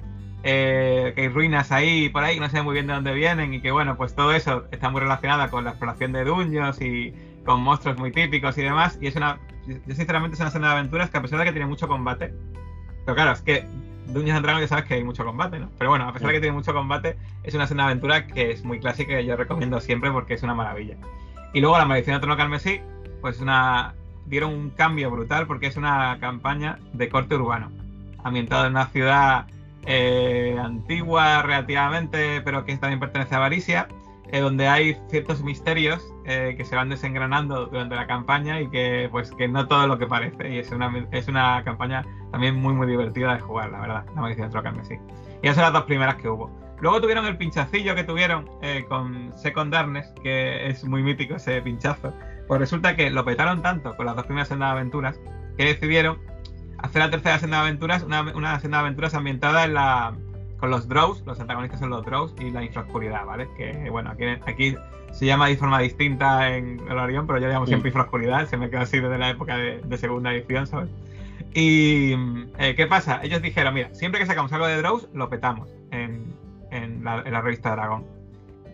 eh, que hay ruinas ahí por ahí, no sé muy bien de dónde vienen, y que bueno, pues todo eso está muy relacionado con la exploración de dungeons y con monstruos muy típicos y demás, y es una, sinceramente es una escena de aventuras que a pesar de que tiene mucho combate, pero claro, es que Dungeons and Dragons ya sabes que hay mucho combate, ¿no? Pero bueno, a pesar de que tiene mucho combate, es una escena de aventura que es muy clásica y yo recomiendo siempre porque es una maravilla. Y luego la maldición de Trono Carmesí, pues una dieron un cambio brutal porque es una campaña de corte urbano, ambientada en una ciudad eh, antigua relativamente, pero que también pertenece a Varicia, eh, donde hay ciertos misterios eh, que se van desengranando durante la campaña y que pues que no todo lo que parece. Y es una, es una campaña también muy muy divertida de jugar, la verdad, la maldición de Carmesí. Y esas son las dos primeras que hubo. Luego tuvieron el pinchacillo que tuvieron eh, con Second Darkness, que es muy mítico ese pinchazo. Pues resulta que lo petaron tanto con las dos primeras sendas de aventuras que decidieron hacer la tercera senda de aventuras, una, una senda de aventuras ambientada en la, con los Drows, los antagonistas son los Drows y la infraoscuridad, ¿vale? Que bueno, aquí, aquí se llama de forma distinta en el Orión, pero yo llamo siempre infraoscuridad, se me quedó así desde la época de, segunda edición, ¿sabes? Y eh, ¿qué pasa? Ellos dijeron, mira, siempre que sacamos algo de Drows, lo petamos en, en la, revista Dragón.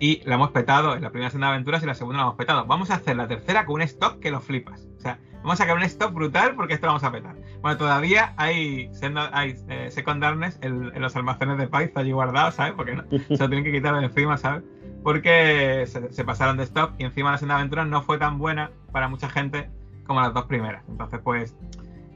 Y la hemos petado en la primera senda de aventuras y la segunda la hemos petado. Vamos a hacer la tercera con un stock que lo flipas. O sea, vamos a sacar un stock brutal porque esto lo vamos a petar. Bueno, todavía hay, hay eh, en, los almacenes de Python allí guardados, ¿sabes? Porque no, se lo tienen que quitar de encima, ¿sabes? Porque se, pasaron de stock y encima la senda de aventuras no fue tan buena para mucha gente como las dos primeras. Entonces, pues,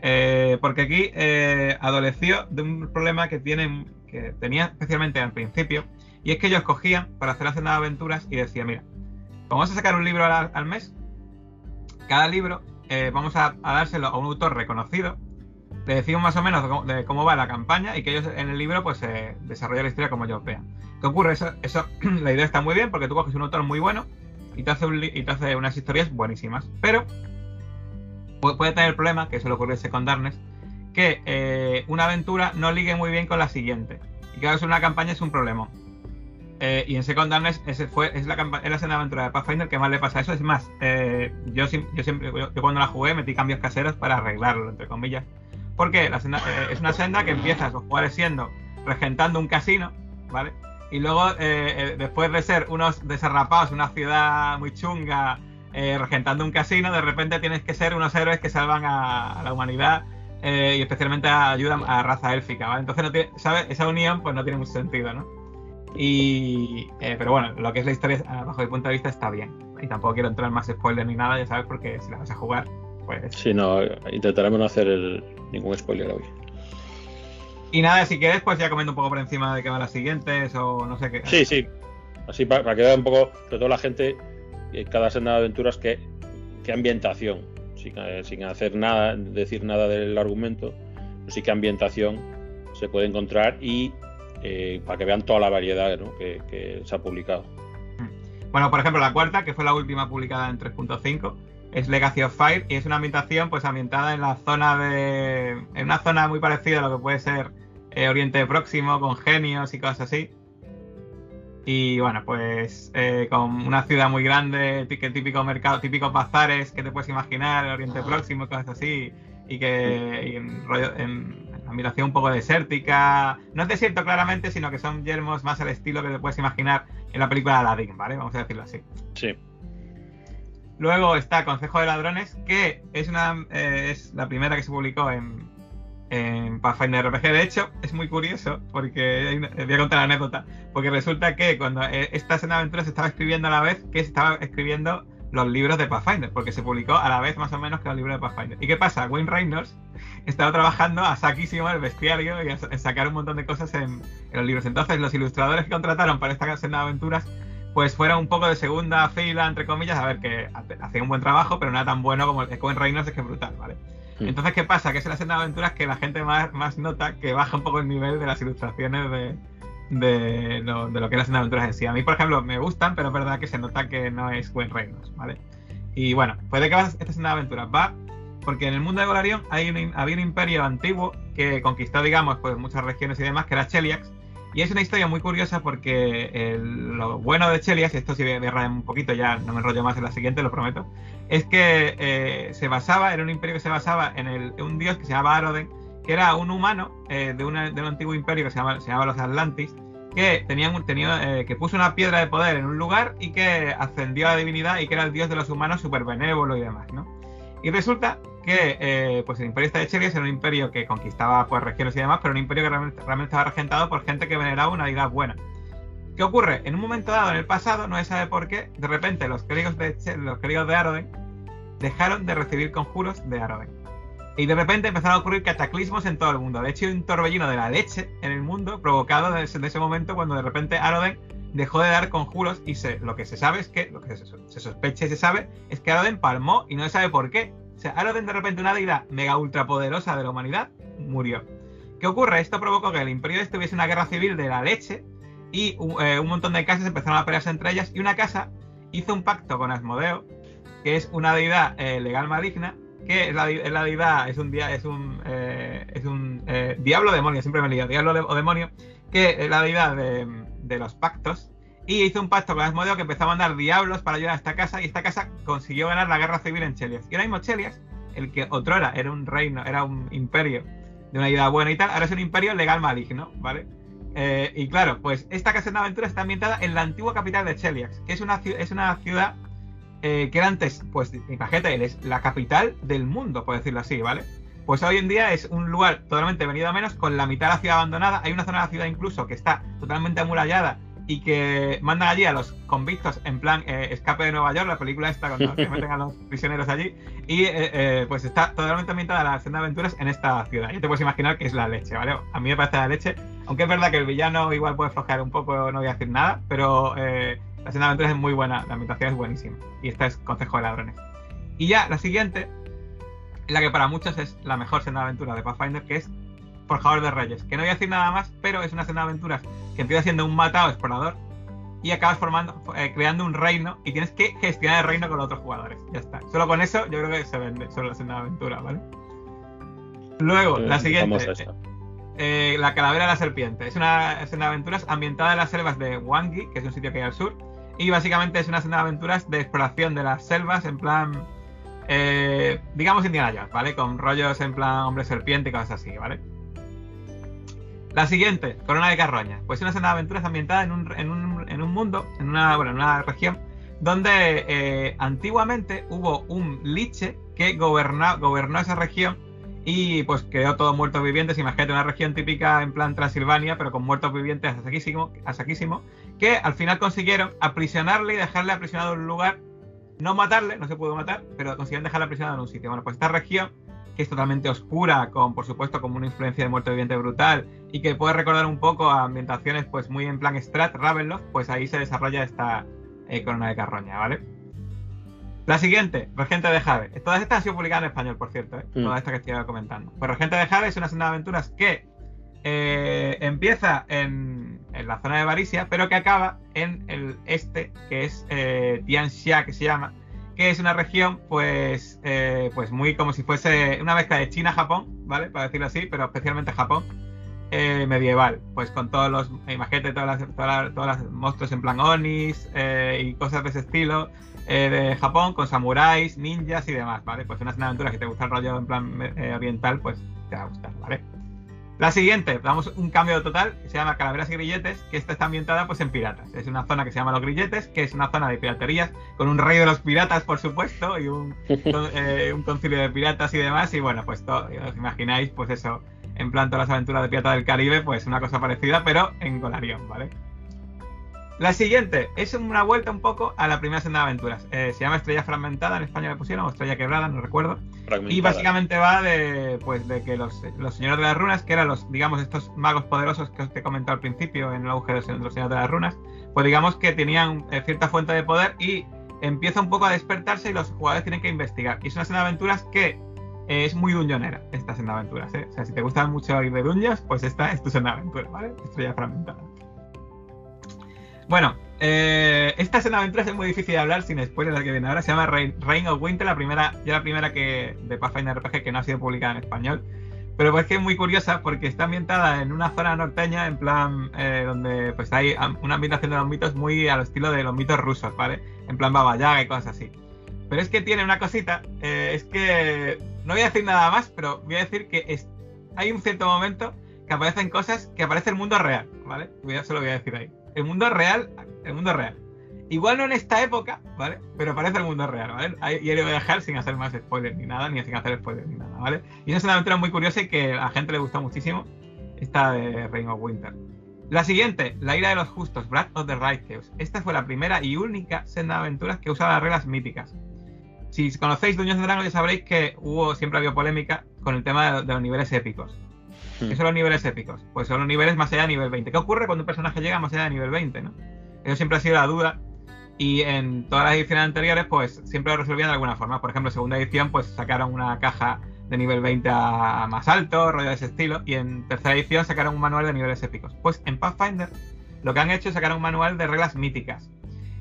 eh, porque aquí eh, adoleció de un problema que tienen que tenía especialmente al principio, y es que ellos cogían para hacer la cena de aventuras y decían, mira, vamos a sacar un libro al, mes, cada libro eh, vamos a, dárselo a un autor reconocido, le decimos más o menos de cómo, va la campaña y que ellos en el libro pues eh, desarrollen la historia como ellos vean. ¿Qué ocurre? Eso, eso (clears throat) la idea está muy bien porque tú coges un autor muy bueno y te hace, y te hace unas historias buenísimas, pero puede, tener el problema, que eso le ocurrió con Darkness, que eh, una aventura no ligue muy bien con la siguiente. Y que hagas una campaña es un problema. Eh, y en Second Darkness ese fue, es la, es la aventura de Pathfinder que más le pasa eso. Es más, eh, yo, yo, siempre, yo, cuando la jugué metí cambios caseros para arreglarlo, entre comillas. Porque la senda, es una senda que empiezas los jugadores siendo regentando un casino, ¿vale? Y luego, después de ser unos desarrapados, una ciudad muy chunga, regentando un casino, de repente tienes que ser unos héroes que salvan a la humanidad eh, y especialmente ayuda a raza élfica, ¿vale? Entonces, no tiene, ¿sabes? Esa unión pues no tiene mucho sentido, ¿no? Y, eh, pero bueno, lo que es la historia, bajo mi punto de vista, está bien. Y tampoco quiero entrar en más spoiler ni nada, ya sabes, porque si la vas a jugar, pues... Sí, no, intentaremos no hacer ningún spoiler hoy. Y nada, si quieres, pues ya comento un poco por encima de qué van las siguientes o no sé qué. Sí, sí. Así para, que vea un poco, sobre todo la gente, cada senda de aventuras, qué, qué ambientación eh, sin, hacer nada, decir nada del argumento, pues sí que ambientación se puede encontrar y eh, para que vean toda la variedad que, se ha publicado. Mm. Bueno, por ejemplo, la cuarta, que fue la última publicada en 3.5, es Legacy of Fire y es una ambientación pues ambientada en la zona de. en una zona muy parecida a lo que puede ser eh, Oriente Próximo, con genios y cosas así. Y bueno, pues eh, con una ciudad muy grande, típico mercado, típicos bazares que te puedes imaginar, el Oriente Próximo, cosas así, y que en, ambientación un poco desértica. No es desierto claramente, sino que son yermos más al estilo que te puedes imaginar en la película de Aladdin, ¿vale? Vamos a decirlo así. Sí. Luego está Consejo de Ladrones, que es una eh, es la primera que se publicó en, en Pathfinder RPG. De hecho, es muy curioso, porque voy a contar la anécdota, porque resulta que cuando eh, esta escena de aventura se estaba escribiendo a la vez que se estaba escribiendo los libros de Pathfinder, porque se publicó a la vez más o menos que los libros de Pathfinder. ¿Y qué pasa? Wayne Reynolds estaba trabajando a saquísimo el bestiario y a, sacar un montón de cosas en, los libros. Entonces, los ilustradores que contrataron para esta escena de aventuras, pues fueron un poco de segunda fila, entre comillas, a ver que hacía un buen trabajo, pero no era tan bueno como el de Wayne Reynolds, es que es brutal, ¿vale? Mm. Entonces, ¿qué pasa? Que es en la escena de aventuras que la gente más, más nota que baja un poco el nivel de las ilustraciones de, de lo, de lo que es las aventuras en sí. A mí, por ejemplo, me gustan, pero es verdad que se nota que no es buen Reynolds, ¿vale? Y bueno, pues de qué va esta escena de aventuras. Va porque en el mundo de Golarion hay un, había un imperio antiguo que conquistó, digamos, pues muchas regiones y demás, que era Cheliax. Y es una historia muy curiosa porque lo bueno de Cheliax, esto sí voy a un poquito, ya no me enrollo más en la siguiente, lo prometo, es que eh, se basaba, era un imperio que se basaba en el, un dios que se llamaba Aroden, que era un humano eh, de, un antiguo imperio que se llamaba, los Atlantis, que, tenía, eh, que puso una piedra de poder en un lugar y que ascendió a la divinidad y que era el dios de los humanos súper benévolo y demás, ¿no? Y resulta que eh, pues el imperio de Chelias era un imperio que conquistaba pues, regiones y demás, pero un imperio que realmente, estaba regentado por gente que veneraba una deidad buena. ¿Qué ocurre? En un momento dado en el pasado, no se sabe por qué, de repente los clérigos de, los de Aroden dejaron de recibir conjuros de Aroden. Y de repente empezaron a ocurrir cataclismos en todo el mundo. De hecho, un torbellino de la leche en el mundo provocado desde ese momento cuando de repente Aroden dejó de dar conjuros y se, lo que se sabe es que, lo que se, sospecha y se sabe es que Aroden palmó y no se sabe por qué. O sea, Aroden de repente una deidad mega ultra poderosa de la humanidad murió. ¿Qué ocurre? Esto provocó que el imperio este hubiese una guerra civil de la leche y eh, un montón de casas empezaron a pelearse entre ellas y una casa hizo un pacto con Asmodeo, que es una deidad eh, legal maligna, que es la, deidad, es un, es un, eh, es un diablo demonio, siempre me lío, diablo o demonio, que es la deidad de, los pactos y hizo un pacto con Asmodeo que empezó a mandar diablos para ayudar a esta casa y esta casa consiguió ganar la guerra civil en Chelias. Y ahora mismo Chelias, el que otro era, era un reino, era un imperio de una idea buena y tal, ahora es un imperio legal maligno, ¿vale? Eh, y claro, pues esta casa de aventura está ambientada en la antigua capital de Cheliax, que es una, es una ciudad eh, que era antes, pues imagínate, es la capital del mundo, por decirlo así, ¿vale? Pues hoy en día es un lugar totalmente venido a menos, con la mitad de la ciudad abandonada. Hay una zona de la ciudad incluso que está totalmente amurallada y que mandan allí a los convictos en plan eh, escape de Nueva York, la película esta cuando se meten a los prisioneros allí, y eh, eh, pues está totalmente ambientada la escena de aventuras en esta ciudad. Y te puedes imaginar que es la leche, ¿vale? A mí me parece la leche, aunque es verdad que el villano igual puede flojear un poco, no voy a decir nada, pero la escena de aventuras es muy buena, la ambientación es buenísima. Y esta es Consejo de Ladrones. Y ya, la siguiente, la que para muchos es la mejor escena de aventura de Pathfinder, que es Forjador de Reyes. Que no voy a decir nada más, pero es una escena de aventuras que empieza siendo un matado explorador y acabas formando, eh, creando un reino y tienes que gestionar el reino con los otros jugadores. Ya está. Solo con eso yo creo que se vende solo la escena de aventura, ¿vale? Luego, la siguiente. Eh, la calavera de la serpiente. Es una escena de aventuras ambientada en las selvas de Wangi, que es un sitio que hay al sur. Y básicamente es una escena de aventuras de exploración de las selvas en plan. Eh, digamos Indiana Jones, ¿vale? Con rollos en plan hombre serpiente y cosas así, ¿vale? La siguiente, Corona de Carroña. Pues una escena de aventuras ambientada en un, en un, en un mundo, en una, bueno, en una región, donde eh, antiguamente hubo un liche que gobernó esa región y pues quedó todo muertos vivientes. Imagínate una región típica en plan Transilvania, pero con muertos vivientes a saquísimo, que al final consiguieron aprisionarle y dejarle aprisionado en un lugar. No matarle, no se pudo matar, pero consiguieron dejarle aprisionado en un sitio. Bueno, pues esta región que es totalmente oscura, con por supuesto como una influencia de muerto viviente brutal y que puede recordar un poco a ambientaciones pues muy en plan Strat, Ravenloft, pues ahí se desarrolla esta eh, corona de carroña, ¿vale? La siguiente, Regente de Jade. Todas estas han sido publicadas en español, por cierto, ¿eh? Mm. todas estas que estoy comentando. Pues Regente de Jade es una serie de aventuras que eh, empieza en, la zona de Varisia, pero que acaba en el este, que es eh, Tianxia, que se llama, que es una región, pues, eh, pues muy como si fuese una mezcla de China-Japón, ¿vale? Para decirlo así, pero especialmente Japón. Eh, medieval, pues con todos los, imagínate todas las, todas las, monstruos en plan Onis eh, y cosas de ese estilo de Japón, con samuráis, ninjas y demás, ¿vale? Pues una aventura que te gusta el rollo en plan oriental, pues te va a gustar, ¿vale? La siguiente, damos un cambio total, que se llama Calaveras y Grilletes, que esta está ambientada pues en piratas. Es una zona que se llama Los Grilletes, que es una zona de piraterías, con un rey de los piratas, por supuesto, y un, (laughs) eh, un concilio de piratas y demás. Y bueno, pues todo, os imagináis, pues eso, en plan todas las aventuras de Pirata del Caribe, pues una cosa parecida, pero en Golarión, ¿vale? La siguiente es una vuelta un poco a la primera senda de aventuras. Eh, se llama Estrella Fragmentada, en España le pusieron, o Estrella Quebrada, no recuerdo. Y básicamente va de, pues, de que los, señores de las runas, que eran los, digamos, estos magos poderosos que os he comentado al principio en el auge de los señores de las runas, pues digamos que tenían eh, cierta fuente de poder y empieza un poco a despertarse y los jugadores tienen que investigar. Y es una senda de aventuras que eh, es muy dungeonera, esta senda de aventuras. O sea, si te gusta mucho ir de dungeons, pues esta es tu senda de aventuras, ¿vale? Estrella Fragmentada. Bueno, eh, esta escena de aventuras es muy difícil de hablar sin spoilers la que viene ahora. Se llama Reign, of Winter, la primera, ya la primera que de Pathfinder RPG que no ha sido publicada en español. Pero pues que es muy curiosa porque está ambientada en una zona norteña, en plan, eh, donde pues hay una ambientación de los mitos muy al estilo de los mitos rusos, ¿vale? En plan Baba Yaga y cosas así. Pero es que tiene una cosita, eh, es que no voy a decir nada más, pero voy a decir que es, hay un cierto momento que aparecen cosas que aparece el mundo real, ¿vale? Voy a, solo voy a decir ahí el mundo real, el mundo real. Igual no en esta época, ¿vale? Pero parece el mundo real, ¿vale? Y le voy a dejar sin hacer más spoilers ni nada, ni sin hacer spoilers ni nada, ¿vale? Y es una aventura muy curiosa y que a la gente le gusta muchísimo, esta de Reign of Winter. La siguiente, La ira de los justos, Blood of the Righteous. Esta fue la primera y única senda de aventuras que usa las reglas míticas. Si conocéis Dungeons Dragons ya sabréis que hubo, siempre había polémica con el tema de los niveles épicos. ¿Qué son los niveles épicos? Pues son los niveles más allá de nivel 20. ¿Qué ocurre cuando un personaje llega más allá de nivel 20? ¿no? Eso siempre ha sido la duda. Y en todas las ediciones anteriores, pues siempre lo resolvían de alguna forma. Por ejemplo, en segunda edición, pues sacaron una caja de nivel 20 a más alto, rollo de ese estilo. Y en tercera edición sacaron un manual de niveles épicos. Pues en Pathfinder, lo que han hecho es sacar un manual de reglas míticas.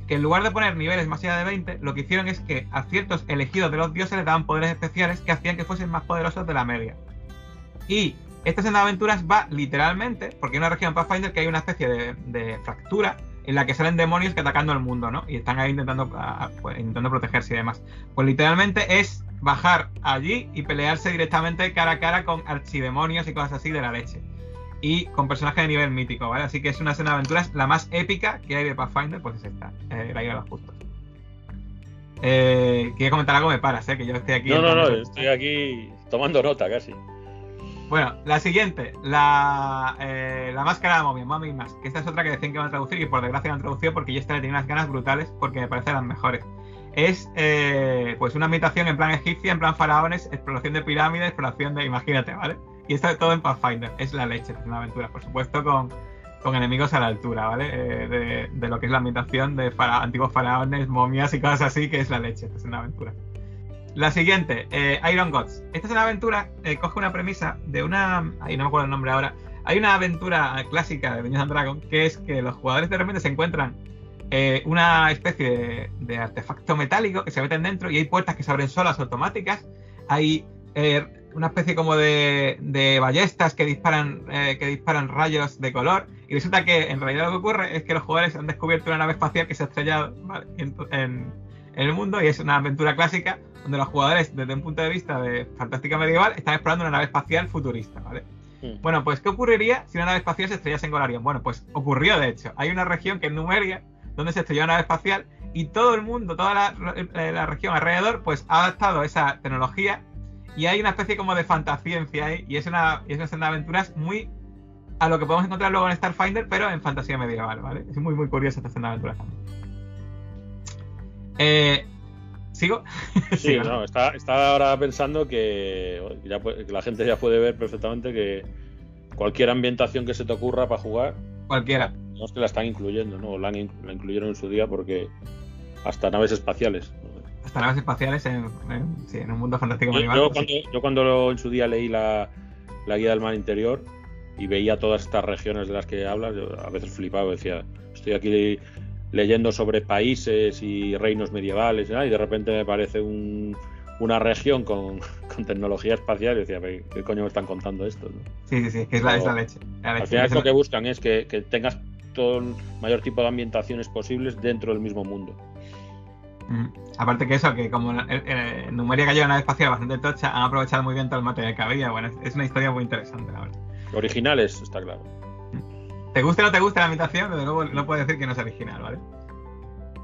Que en lugar de poner niveles más allá de 20, lo que hicieron es que a ciertos elegidos de los dioses les daban poderes especiales que hacían que fuesen más poderosos de la media. Y esta senda de aventuras va literalmente, porque hay una región Pathfinder que hay una especie de, fractura en la que salen demonios que atacando el mundo, ¿no? Y están ahí intentando, pues, intentando protegerse y demás. Pues literalmente es bajar allí y pelearse directamente cara a cara con archidemonios y cosas así de la leche. Y con personajes de nivel mítico, ¿vale? Así que es una escena de aventuras la más épica que hay de Pathfinder, pues es esta, eh, la Ira de los Justos. Eh, ¿Quieres comentar algo? Me paras, ¿eh? Que yo estoy aquí. No, no, no, estoy aquí tomando nota casi. Bueno, la siguiente, la, eh, la máscara de momia, Mommy Mask, que esta es otra que decían que van a traducir y por desgracia no han traducido porque yo esta le tenía unas ganas brutales porque me parecen las mejores. Es eh, pues una ambientación en plan egipcia, en plan faraones, exploración de pirámides, exploración de, imagínate, ¿vale? Y esto todo en Pathfinder, es la leche, es una aventura, por supuesto con, con enemigos a la altura, ¿vale? Eh, de, de, lo que es la ambientación de antiguos faraones, momias y cosas así, que es la leche, es una aventura. La siguiente, eh, Iron Gods. Esta es una aventura, eh, coge una premisa de una. Ahí no me acuerdo el nombre ahora. Hay una aventura clásica de Dungeons and Dragons que es que los jugadores de repente se encuentran eh, una especie de, artefacto metálico que se meten dentro y hay puertas que se abren solas automáticas. Hay una especie como de, ballestas que disparan, que disparan rayos de color. Y resulta que en realidad lo que ocurre es que los jugadores han descubierto una nave espacial que se ha estrellado en el mundo y es una aventura clásica donde los jugadores, desde un punto de vista de fantástica medieval, están explorando una nave espacial futurista, ¿vale? Hmm. Bueno, pues, ¿qué ocurriría si una nave espacial se estrellase en Golarion? Bueno, pues ocurrió, de hecho. Hay una región que es Numeria, donde se estrelló una nave espacial, y todo el mundo, toda la, región alrededor, pues ha adaptado esa tecnología, y hay una especie como de fantasciencia ahí, y es una, es una senda de aventuras muy a lo que podemos encontrar luego en Starfinder, pero en fantasía medieval, ¿vale? Es muy, muy curiosa esta senda de aventuras también. Eh, ¿Sigo? Sí, (laughs) no, está, ahora pensando que, la gente ya puede ver perfectamente que cualquier ambientación que se te ocurra para jugar. Cualquiera. No es que la están incluyendo, ¿no? La, incluyeron en su día porque hasta naves espaciales. Hasta naves espaciales en, un mundo fantástico. Yo, yo, cuando, yo cuando en su día leí la, guía del mar interior y veía todas estas regiones de las que hablas, a veces flipaba, decía, estoy aquí leyendo sobre países y reinos medievales y de repente me parece una región (laughs) con, tecnología espacial y decía, ¿qué coño me están contando esto? Sí, sí, sí, es la, leche. al final lo que buscan es que, tengas todo el mayor tipo de ambientaciones posibles dentro del mismo mundo. Aparte que eso, que como en Numeria cayó una nave espacial bastante tocha, han aprovechado muy bien todo el material que había. Bueno, es, una historia muy interesante, la verdad. Originales, está claro. ¿Te gusta o no te gusta la ambientación? Desde luego no puedo decir que no es original, ¿vale?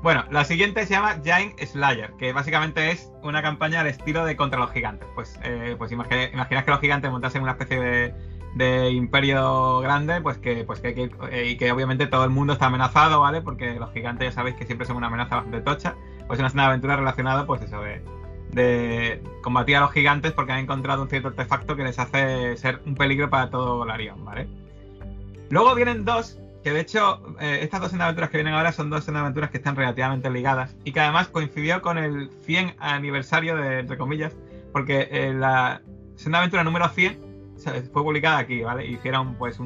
Bueno, la siguiente se llama Giant Slayer, que básicamente es una campaña al estilo de contra los gigantes. Pues, eh, pues imagina, imaginas que los gigantes montasen una especie de, de imperio grande, pues que, pues que, eh, y que obviamente todo el mundo está amenazado, ¿vale? Porque los gigantes ya sabéis que siempre son una amenaza bastante tocha. Pues es una aventura relacionada, pues eso, de, de combatir a los gigantes porque han encontrado un cierto artefacto que les hace ser un peligro para todo Golarion, ¿vale? Luego vienen dos que de hecho, eh, estas dos aventuras que vienen ahora son dos aventuras que están relativamente ligadas y que además coincidió con el 100 aniversario de, entre comillas, porque eh, la aventura número 100 fue publicada aquí, ¿vale? Hicieron pues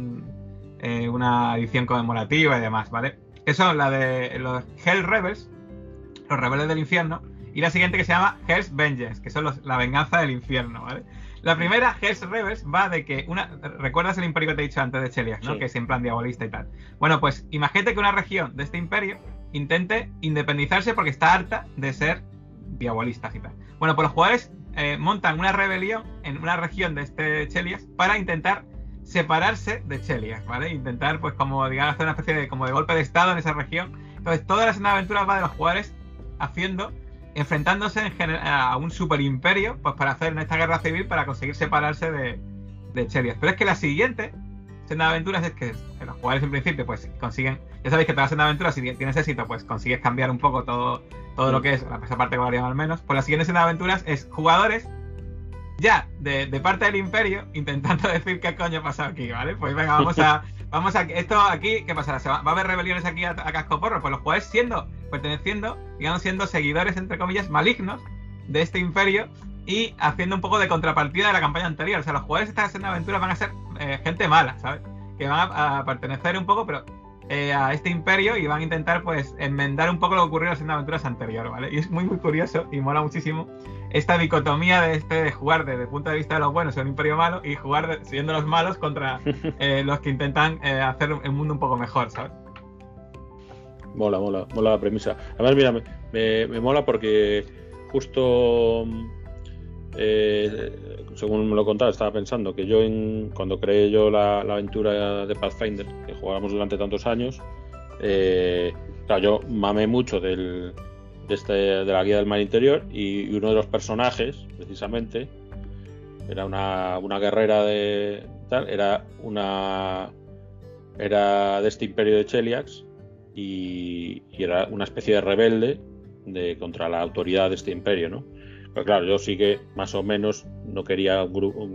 eh, una edición conmemorativa y demás, ¿vale? Eso, la de los Hell Rebels, los rebeldes del infierno, y la siguiente que se llama Hell's Vengeance, que son los, la venganza del infierno, ¿vale? La primera, Hell's Rebels, va de que una. ¿Recuerdas el imperio que te he dicho antes de Cheliax, no? Que es en plan diabolista y tal. Bueno, pues imagínate que una región de este imperio intente independizarse porque está harta de ser diabolista y tal. Bueno, pues los jugadores eh, montan una rebelión en una región de este Cheliax para intentar separarse de Cheliax, ¿vale? Intentar, pues, como digamos, hacer una especie de como de golpe de estado en esa región. Entonces, todas las aventuras va de los jugadores haciendo enfrentándose en a un super imperio pues para hacer esta guerra civil para conseguir separarse de, de. Pero es que la siguiente senda de aventuras es que, los jugadores en principio pues consiguen, ya sabéis que todas las senda de aventuras si tienes éxito pues consigues cambiar un poco todo, todo lo que es, esa parte que al menos, pues la siguiente senda de aventuras es jugadores ya de, de, parte del imperio intentando (laughs) decir qué coño pasa aquí, ¿vale? Pues venga, vamos a vamos a esto aquí, ¿qué pasará? va, a haber rebeliones aquí a, casco porro? Pues los jugadores siendo, perteneciendo, digamos, siendo seguidores, entre comillas, malignos de este imperio y haciendo un poco de contrapartida de la campaña anterior. O sea, los jugadores de esta aventura van a ser eh, gente mala, ¿sabes? Que van a, pertenecer un poco, pero eh, a este imperio y van a intentar, pues, enmendar un poco lo que ocurrió en las aventuras anteriores, ¿vale? Y es muy, muy curioso y mola muchísimo esta dicotomía de este de jugar desde el punto de vista de los buenos en un imperio malo y jugar siendo los malos contra (laughs) eh, los que intentan eh, hacer el mundo un poco mejor, ¿sabes? Mola, mola, mola la premisa. Además, mira, me, me, mola porque justo eh, según me lo contaba, estaba pensando que yo en, cuando creé yo la, aventura de Pathfinder, que jugábamos durante tantos años, claro, yo mamé mucho del, de, este, de la guía del mar interior y uno de los personajes, precisamente, era una, una guerrera de tal, era una era de este imperio de Cheliax y, era una especie de rebelde de, contra la autoridad de este imperio, ¿no? Pero claro, yo sí que más o menos no quería un grupo,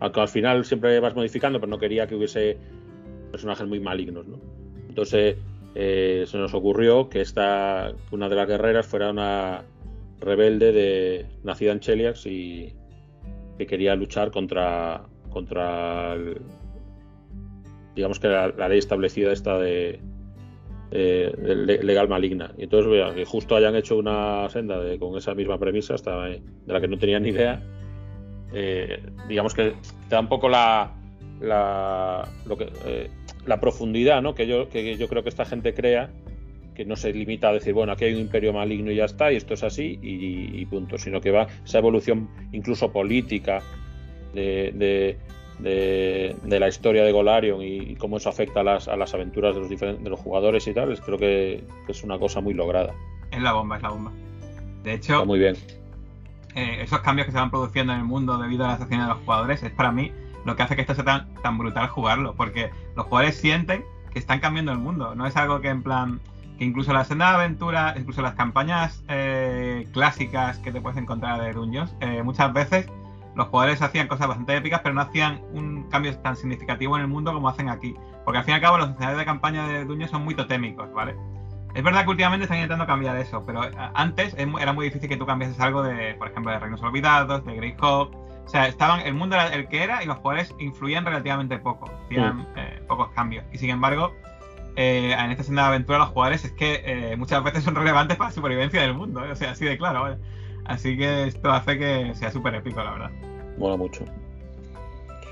aunque al final siempre vas modificando, pero no quería que hubiese personajes muy malignos, ¿no? Entonces eh, se nos ocurrió que esta, una de las guerreras fuera una rebelde de, nacida en Cheliax y que quería luchar contra, contra digamos que la, ley establecida esta de, legal maligna. Y entonces, que justo hayan hecho una senda con esa misma premisa, hasta de la que no tenía ni idea, eh, digamos que te da un poco la, eh, la profundidad ¿no? que, yo, que yo creo que esta gente crea, que no se limita a decir, bueno, aquí hay un imperio maligno y ya está, y esto es así, y, punto, sino que va esa evolución incluso política de, de, la historia de Golarion y, cómo eso afecta a las, a las aventuras de los, de los jugadores y tal, creo que, es una cosa muy lograda. Es la bomba, es la bomba. De hecho, muy bien. Eh, esos cambios que se van produciendo en el mundo debido a las acciones de los jugadores es para mí lo que hace que esto sea tan, brutal jugarlo, porque los jugadores sienten que están cambiando el mundo, no es algo que en plan que incluso la senda de aventura, incluso las campañas eh, clásicas que te puedes encontrar de Dungeons, eh, muchas veces los jugadores hacían cosas bastante épicas, pero no hacían un cambio tan significativo en el mundo como hacen aquí. Porque al fin y al cabo los escenarios de campaña de Dungeons son muy totémicos, ¿vale? Es verdad que últimamente están intentando cambiar eso, pero eh, antes era muy difícil que tú cambiases algo de, por ejemplo, de Reinos Olvidados, de Greyhawk, o sea, estaban, el mundo era el que era y los jugadores influían relativamente poco, hacían eh, pocos cambios. Y sin embargo, eh, en esta senda de aventura los jugadores es que eh, muchas veces son relevantes para la supervivencia del mundo, o sea, así de claro. Así que esto hace que sea súper épico, la verdad. Mola mucho.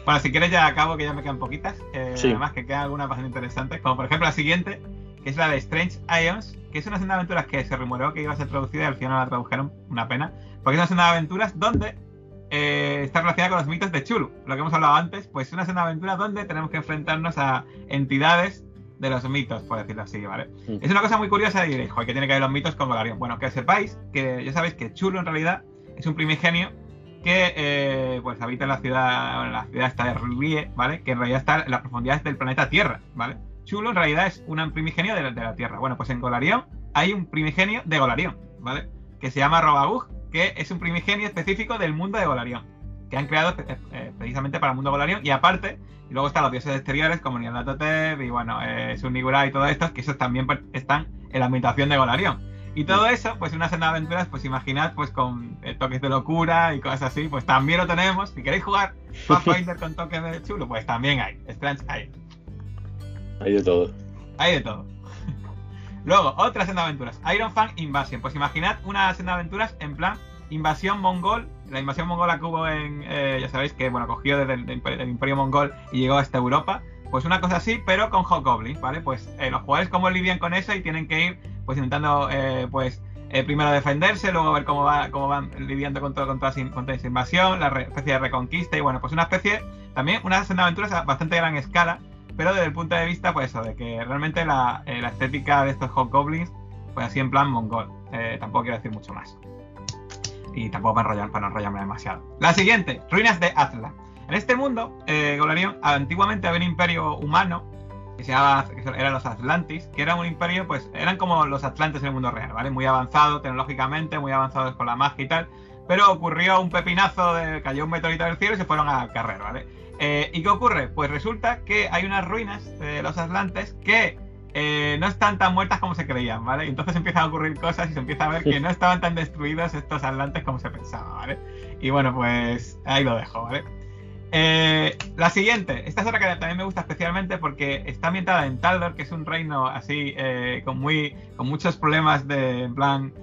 Bueno, si quieres ya acabo, que ya me quedan poquitas. Además que quedan algunas bastante interesantes, como por ejemplo la siguiente, que es la de Strange Ions, que es una senda de aventuras que se rumoreó que iba a ser traducida y al final no la tradujeron, una pena. Porque es una senda de aventuras donde eh, está relacionada con los mitos de Chulu, lo que hemos hablado antes, pues una senda de aventura donde tenemos que enfrentarnos a entidades de los mitos, por decirlo así, ¿vale? Es una cosa muy curiosa y diréis, joder, ¿qué tiene que ver los mitos con Golarion? Bueno, que sepáis que ya sabéis que Chulo en realidad es un primigenio que eh, pues habita en la ciudad, bueno, la ciudad está de Rie, ¿vale? Que en realidad está en las profundidades del planeta Tierra, ¿vale? Chulo en realidad es un primigenio de la, de la Tierra. Bueno, pues en Golarion hay un primigenio de Golarion, ¿vale? Que se llama Robagug, que es un primigenio específico del mundo de Golarion, que han creado eh, eh, precisamente para el mundo de Golarion. Y aparte, y luego están los dioses exteriores como Nyarlathotep y bueno, eh, Sunigura y todo esto, que esos también están en la ambientación de Golarion. Y todo eso, pues una senda de aventuras, pues imaginad, pues con eh, toques de locura y cosas así, pues también lo tenemos. Si queréis jugar (laughs) Pathfinder con toques de chulo, pues también hay. Strange hay. Hay de todo. Hay de todo. Luego, otra senda de aventuras. Iron Fan Invasion. Pues imaginad una senda de aventuras en plan invasión mongol. La invasión mongola que hubo en. eh, ya sabéis que, bueno, cogió desde el, imperio mongol y llegó hasta Europa. Pues una cosa así, pero con Hobgoblins, ¿vale? Pues eh, los jugadores cómo lidian con eso y tienen que ir, pues intentando, eh, pues, eh, primero defenderse, luego ver cómo va, cómo van lidiando con toda, con esa invasión, la especie de reconquista y bueno, pues una especie, también una senda de aventuras a bastante gran escala, pero desde el punto de vista, pues eso, de que realmente la, eh, la estética de estos Hobgoblins, pues así en plan mongol. Eh, tampoco quiero decir mucho más. Y tampoco para, enrollar, para no enrollarme demasiado. La siguiente, ruinas de Atlas. En este mundo, eh, antiguamente había un imperio humano que se llamaba, que eran los Atlantis, que era un imperio, pues eran como los Atlantes en el mundo real, ¿vale? Muy avanzado tecnológicamente, muy avanzados con la magia y tal. Pero ocurrió un pepinazo, de, cayó un meteorito del cielo y se fueron al carrer, ¿vale? Eh, ¿Y qué ocurre? Pues resulta que hay unas ruinas de los Atlantes que eh, no están tan muertas como se creían, ¿vale? Y entonces empiezan a ocurrir cosas y se empieza a ver que (laughs) no estaban tan destruidos estos Atlantes como se pensaba, ¿vale? Y bueno, pues ahí lo dejo, ¿vale? Eh, la siguiente, esta es otra que también me gusta especialmente porque está ambientada en Taldor, que es un reino así eh, con muy con muchos problemas de en plan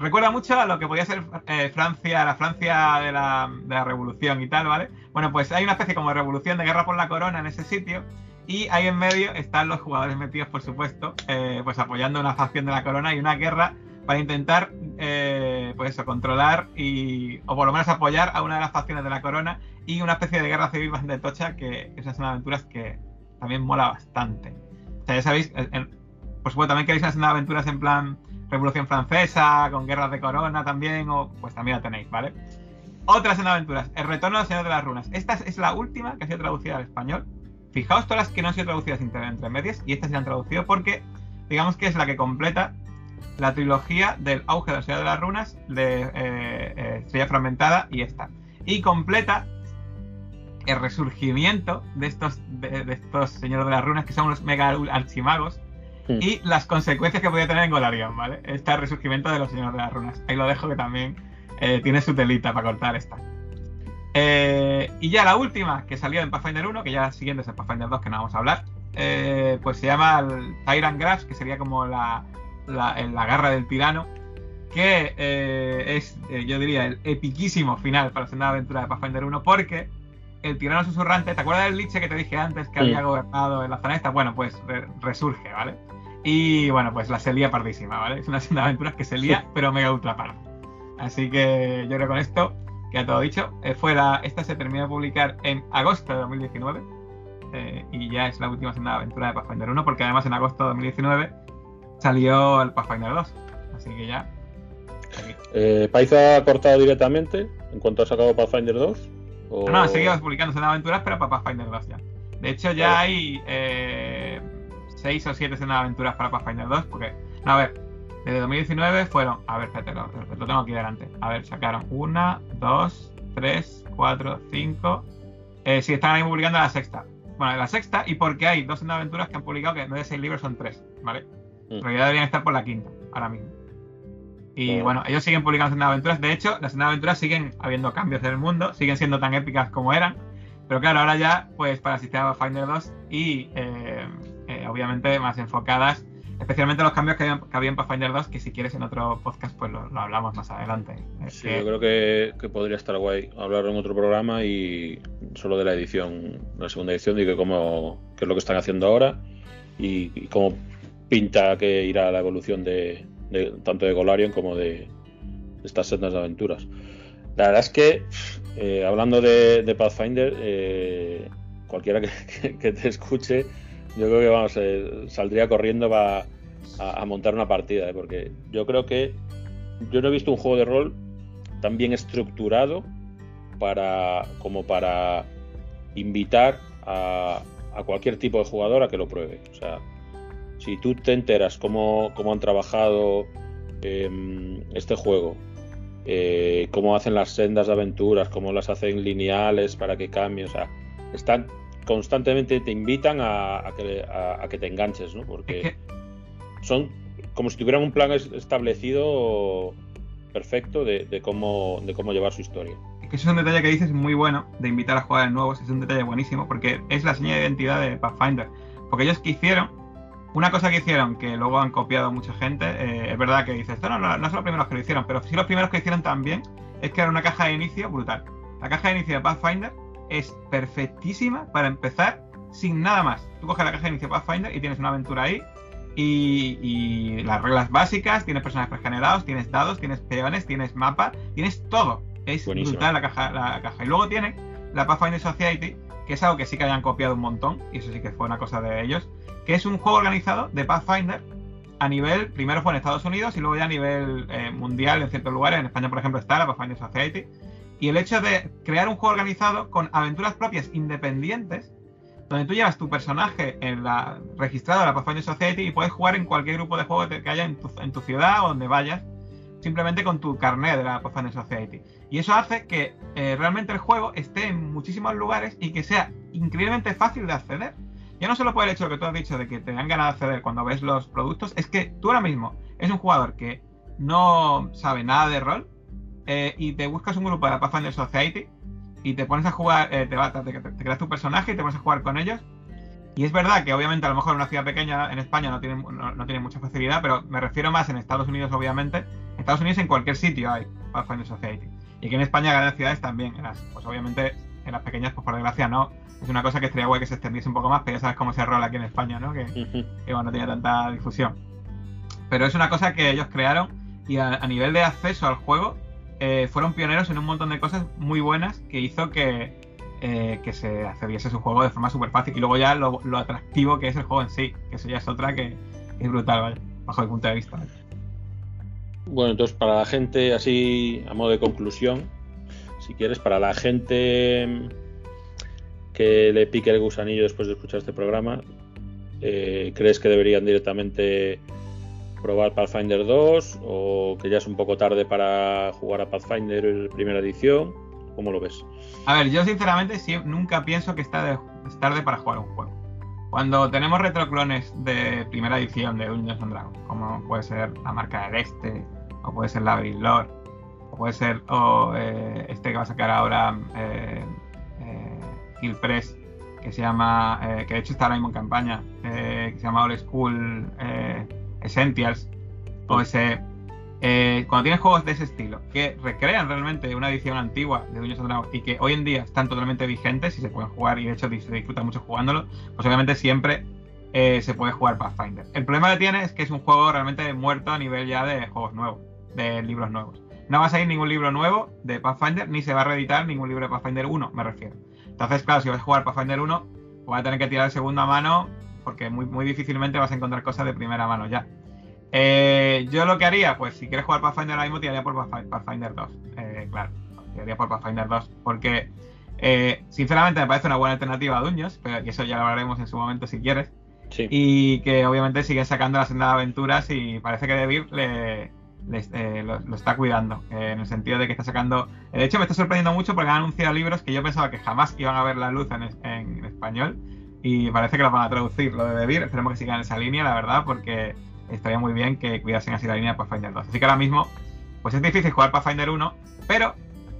recuerda mucho a lo que podía ser eh, Francia, la Francia de la, de la Revolución y tal, ¿vale? Bueno, pues hay una especie como de revolución de guerra por la corona en ese sitio y ahí en medio están los jugadores metidos, por supuesto, eh, pues apoyando una facción de la corona y una guerra para intentar, eh, pues eso, controlar y, o por lo menos apoyar a una de las facciones de la corona y una especie de guerra civil bastante tocha que esas son aventuras que también mola bastante. O sea, ya sabéis, por supuesto, también queréis una aventuras en plan Revolución Francesa, con guerras de corona también, o pues también la tenéis, ¿vale? Otras en aventuras, El retorno del Señor de las Runas. Esta es la última que ha sido traducida al español. Fijaos todas las que no han sido traducidas entre, entre medias y estas se han traducido porque digamos que es la que completa la trilogía del auge del Señor de las Runas, de eh, eh, Estrella Fragmentada y esta. Y completa el resurgimiento de estos, de, de estos Señores de las Runas, que son los mega archimagos, Hmm. y las consecuencias que podía tener en Golarion, ¿vale? Este resurgimiento de los Señores de las Runas. Ahí lo dejo que también eh, tiene su telita para cortar esta. Eh, y ya la última que salió en Pathfinder 1, que ya la siguiente es en Pathfinder 2, que no vamos a hablar, eh, pues se llama el Tyrant Grasp, que sería como la, la, garra del tirano, que eh, es, yo diría, el epiquísimo final para la segunda aventura de Pathfinder 1, porque el tirano susurrante, ¿te acuerdas del liche que te dije antes que Sí. había gobernado en la zona esta? Bueno, pues re- resurge, ¿vale? Y bueno, pues la se lía pardísima, ¿vale? Es una (laughs) segunda aventura que se lía, pero mega ultra parda. Así que yo creo que con esto queda todo dicho. Eh, fue la- esta se terminó de publicar en agosto de 2019 eh, y ya es la última segunda aventura de Pathfinder 1 porque además en agosto de 2019 salió el Pathfinder 2. Así que ya. Eh, ¿Paiza ha cortado directamente en cuanto ha sacado Pathfinder 2? O... No, no, seguimos publicando segunda aventuras, pero para Pathfinder 2 ya. De hecho, ya hay eh, seis o siete segunda aventuras para Pathfinder 2, porque, no, a ver, desde 2019 fueron, a ver, espérate, lo, lo tengo aquí delante. A ver, sacaron una, dos, tres, cuatro, cinco. Eh, sí, están ahí publicando la sexta. Bueno, la sexta, y porque hay dos segunda aventuras que han publicado que vez de seis libros son tres, ¿vale? Mm. En realidad deberían estar por la quinta, ahora mismo. Y bueno, ellos siguen publicando segunda aventuras. De hecho, las segunda aventuras siguen habiendo cambios en el mundo, siguen siendo tan épicas como eran. Pero claro, ahora ya, pues para el sistema Finder 2 y eh, obviamente más enfocadas, especialmente los cambios que había, que había en Pathfinder 2, que si quieres en otro podcast, pues lo, lo hablamos más adelante. Es Sí, que- yo creo que, que podría estar guay hablar en otro programa y solo de la edición, la segunda edición, y que cómo, qué es lo que están haciendo ahora y, y cómo pinta que irá la evolución de, de- tanto de Golarion como de, de estas sendas de aventuras. La verdad es que, eh, hablando de, Pathfinder, eh, cualquiera que, (laughs) te escuche, yo creo que vamos, eh, saldría corriendo va a, montar una partida, porque yo creo que yo no he visto un juego de rol tan bien estructurado para como para invitar a, a cualquier tipo de jugador a que lo pruebe. O sea, si tú te enteras cómo, cómo han trabajado em, este juego, eh, cómo hacen las sendas de aventuras, cómo las hacen lineales para que cambie, o sea, están constantemente te invitan a, que, a, que, te enganches, ¿no? Porque son como si tuvieran un plan establecido perfecto de, cómo, de cómo llevar su historia. Es que eso es un detalle que dices muy bueno de invitar a jugadores nuevos, es un detalle buenísimo porque es la señal de identidad de Pathfinder. Porque ellos que hicieron una cosa que hicieron, que luego han copiado mucha gente, eh, es verdad que dices, no, no, no son los primeros que lo hicieron, pero sí los primeros que hicieron también, es que era una caja de inicio brutal. La caja de inicio de Pathfinder es perfectísima para empezar sin nada más. Tú coges la caja de inicio de Pathfinder y tienes una aventura ahí, y, las reglas básicas, tienes personajes pregenerados, tienes dados, tienes peones, tienes mapa, tienes todo. Es brutal la caja, la caja. Y luego tiene la Pathfinder Society, que es algo que sí que hayan copiado un montón, y eso sí que fue una cosa de ellos, que es un juego organizado de Pathfinder a nivel, primero fue en Estados Unidos y luego ya a nivel eh, mundial en ciertos lugares. En España, por ejemplo, está la Pathfinder Society. Y el hecho de crear un juego organizado con aventuras propias independientes, donde tú llevas tu personaje en registrado en la Pathfinder Society y puedes jugar en cualquier grupo de juegos que haya en tu, ciudad o donde vayas, simplemente con tu carnet de la Pathfinder Society. Y eso hace que eh, realmente el juego esté en muchísimos lugares y que sea increíblemente fácil de acceder. Ya no solo por el hecho que tú has dicho de que te dan ganas de acceder cuando ves los productos, es que tú ahora mismo es un jugador que no sabe nada de rol eh, y te buscas un grupo de la Pathfinder Society y te pones a jugar, eh, te, te, creas tu personaje y te pones a jugar con ellos. Y es verdad que obviamente a lo mejor en una ciudad pequeña en España no tiene, no, tiene mucha facilidad, pero me refiero más en Estados Unidos obviamente. En Estados Unidos en cualquier sitio hay Pathfinder Society. Y aquí en España, en grandes ciudades también. pues obviamente en las pequeñas, pues por desgracia no es una cosa que estaría guay que se extendiese un poco más, pero ya sabes cómo se rola aquí en España, ¿no? Que, bueno, no tenía tanta difusión. Pero es una cosa que ellos crearon y a, nivel de acceso al juego eh, fueron pioneros en un montón de cosas muy buenas que hizo que, eh, que se accediese su juego de forma súper fácil. Y luego ya lo, atractivo que es el juego en sí, que eso ya es otra que es brutal, ¿vale? Bajo el punto de vista. Bueno, entonces para la gente, así a modo de conclusión, si quieres, para la gente que le pique el gusanillo después de escuchar este programa, eh, ¿crees que deberían directamente probar Pathfinder 2 o que ya es un poco tarde para jugar a Pathfinder primera edición? ¿Cómo lo ves? A ver, yo sinceramente nunca pienso que está es tarde para jugar un juego. Cuando tenemos retroclones de primera edición de Dungeons and Dragons, como puede ser la marca del Este, o puede ser la Lord, o puede ser o, eh, este que va a sacar ahora eh, Press, que se llama, eh, que de hecho está ahora mismo en campaña, eh, que se llama Old School eh, Essentials, o ese, cuando tienes juegos de ese estilo, que recrean realmente una edición antigua de Dungeons Dragons y que hoy en día están totalmente vigentes y se pueden jugar y de hecho se disfruta mucho jugándolo, pues obviamente siempre se puede jugar Pathfinder. El problema que tiene es que es un juego realmente muerto a nivel ya de juegos nuevos, de libros nuevos. No va a salir ningún libro nuevo de Pathfinder, ni se va a reeditar ningún libro de Pathfinder 1, me refiero. Entonces, claro, si vas a jugar Pathfinder 1, vas a tener que tirar de segunda mano porque muy, muy difícilmente vas a encontrar cosas de primera mano ya. Eh, yo lo que haría, pues si quieres jugar Pathfinder ahora mismo, tiraría por Pathfinder 2. Eh, claro, tiraría por Pathfinder 2 porque, eh, sinceramente, me parece una buena alternativa a Dungeons, pero eso ya lo hablaremos en su momento si quieres. Sí. Y que obviamente sigue sacando la senda de aventuras y parece que Devir le, eh, lo, está cuidando, en el sentido de que está sacando... De hecho, me está sorprendiendo mucho porque han anunciado libros que yo pensaba que jamás iban a ver la luz en, español y parece que los van a traducir, lo de Debir. Esperemos que sigan esa línea, la verdad, porque estaría muy bien que cuidasen así la línea de Pathfinder 2. Así que ahora mismo, pues es difícil jugar Pathfinder 1, pero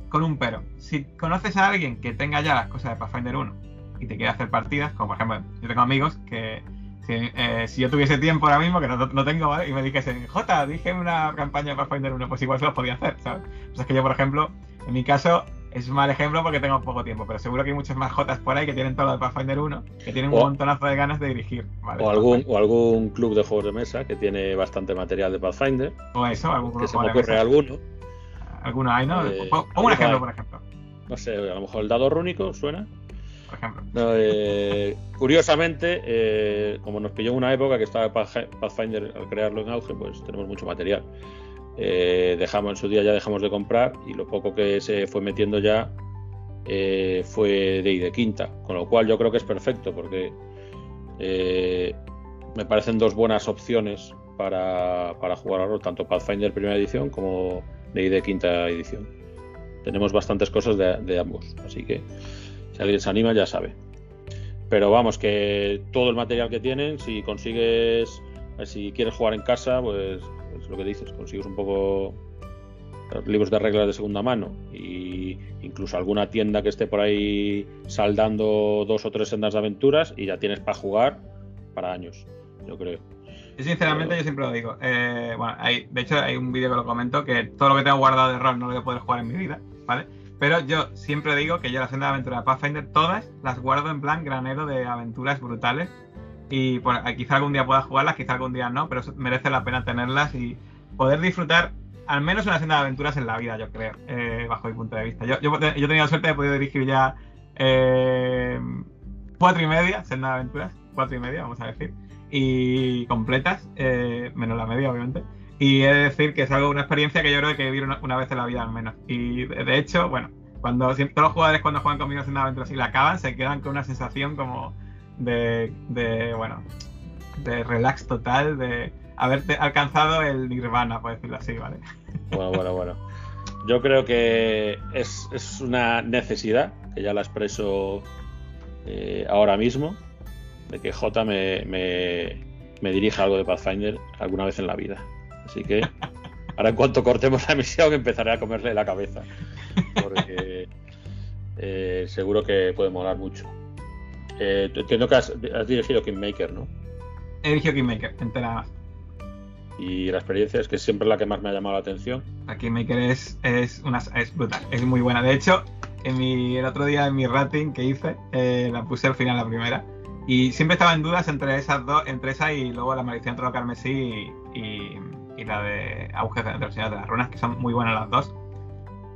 con un pero. Si conoces a alguien que tenga ya las cosas de Pathfinder 1 y te quiere hacer partidas, como por ejemplo, yo tengo amigos que eh, si yo tuviese tiempo ahora mismo, que no, tengo, ¿vale? Y me dijesen, J, dije una campaña para Pathfinder 1, pues igual se los podía hacer, ¿sabes? Pues es que yo, por ejemplo, en mi caso, es un mal ejemplo porque tengo poco tiempo, pero seguro que hay muchos más Jotas por ahí que tienen todo lo de Pathfinder 1, que tienen un montonazo de ganas de dirigir. o, algún, o algún club de juegos de mesa que tiene bastante material de Pathfinder. O eso, algún club Que se me ocurre alguno. algunos hay, ¿no? Eh, un ejemplo, hay. por ejemplo. No sé, a lo mejor el dado rúnico suena. Por ejemplo. No, eh, curiosamente, eh, como nos pilló una época que estaba Path- Pathfinder al crearlo en auge, pues tenemos mucho material. Eh, dejamos en su día ya dejamos de comprar y lo poco que se fue metiendo ya eh, fue de y de quinta, con lo cual yo creo que es perfecto porque eh, me parecen dos buenas opciones para, para jugar a rol, tanto Pathfinder primera edición como de y de quinta edición. Tenemos bastantes cosas de, de ambos, así que si alguien se anima ya sabe. Pero vamos, que todo el material que tienen, si consigues, si quieres jugar en casa, pues es lo que dices, consigues un poco libros de reglas de segunda mano y incluso alguna tienda que esté por ahí saldando dos o tres sendas de aventuras y ya tienes para jugar para años, yo creo. Yo sinceramente, yo siempre lo digo. Eh, bueno, hay, de hecho hay un vídeo que lo comento que todo lo que tengo guardado de rol no lo voy a poder jugar en mi vida, ¿vale? Pero yo siempre digo que yo la senda de aventura de Pathfinder todas las guardo en plan granero de aventuras brutales y por, eh, quizá algún día pueda jugarlas, quizá algún día no, pero merece la pena tenerlas y poder disfrutar al menos una senda de aventuras en la vida, yo creo, eh, bajo mi punto de vista. Yo, yo, yo he tenido la suerte de poder dirigir ya eh, cuatro y media senda de aventuras, cuatro y media, vamos a decir y completas, eh, menos la media, obviamente. Y he de decir que es algo, una experiencia que yo creo que vivir una, vez en la vida al menos. Y de, de hecho, bueno, cuando todos los jugadores cuando juegan conmigo en una aventura así la acaban, se quedan con una sensación como de, de bueno, de relax total, de haberte alcanzado el nirvana, por decirlo así, ¿vale? Bueno, bueno, bueno. Yo creo que es, es una necesidad, que ya la expreso eh, ahora mismo, de que J me, me, me dirija algo de Pathfinder alguna vez en la vida. Así que ahora en cuanto cortemos la misión empezaré a comerle la cabeza. Porque eh, seguro que puede molar mucho. Eh, entiendo que has, has dirigido Kingmaker, ¿no? He dirigido Kingmaker, entera más. Y la experiencia es que siempre es la que más me ha llamado la atención. La Kingmaker es, es, una, es brutal, es muy buena. De hecho, en mi, el otro día en mi rating que hice, eh, la puse al final la primera. Y siempre estaba en dudas entre esas dos, entre esa y luego la maldición de lo carmesí y, y, y la de Auge de los Señores de las Runas, que son muy buenas las dos.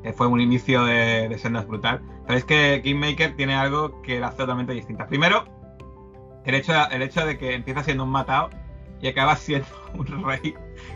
Eh, fue un inicio de, de sendas brutal. Pero es que Kingmaker tiene algo que la hace totalmente distinta. Primero, el hecho, el hecho de que empieza siendo un matado y acaba siendo (laughs) un rey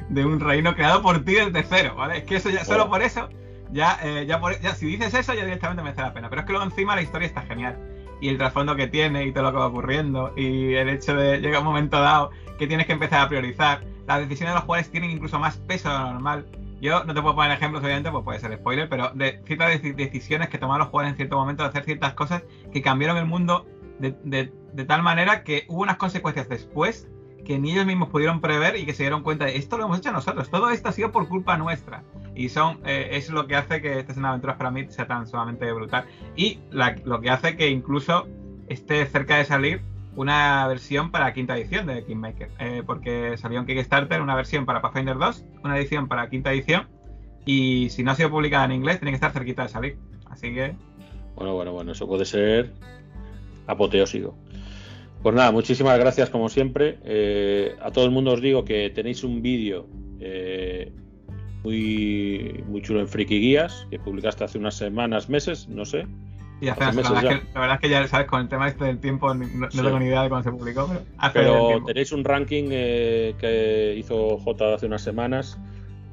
de un reino creado por ti desde cero, ¿vale? Es que eso ya, solo por eso, ya, eh, ya, por, ya si dices eso, ya directamente merece la pena. Pero es que luego encima la historia está genial. Y el trasfondo que tiene y todo lo que va ocurriendo. Y el hecho de llega un momento dado que tienes que empezar a priorizar. Las decisiones de los jugadores tienen incluso más peso de lo normal. Yo no te puedo poner ejemplos, obviamente, pues puede ser spoiler, pero de ciertas deci- decisiones que tomaron los jugadores en cierto momento de hacer ciertas cosas que cambiaron el mundo de, de- de tal manera que hubo unas consecuencias después que ni ellos mismos pudieron prever y que se dieron cuenta de esto lo hemos hecho nosotros, todo esto ha sido por culpa nuestra. Y son eh, es lo que hace que esta escena de aventuras para mí sea tan sumamente brutal. Y la- lo que hace que incluso esté cerca de salir una versión para quinta edición de Kingmaker. Eh, porque salió en Kickstarter una versión para Pathfinder 2, una edición para quinta edición. Y si no ha sido publicada en inglés, tiene que estar cerquita de salir. Así que Bueno, bueno, bueno, eso puede ser apoteósico. Pues nada, muchísimas gracias como siempre. Eh, a todo el mundo os digo que tenéis un vídeo eh, muy, muy chulo en Friki Guías que publicaste hace unas semanas, meses, no sé. Y hace meses la, verdad es que, la verdad es que ya sabes, con el tema este del tiempo, no, no Sí. tengo ni idea de cuándo se publicó, pero hace Pero tenéis un ranking eh, que hizo J hace unas semanas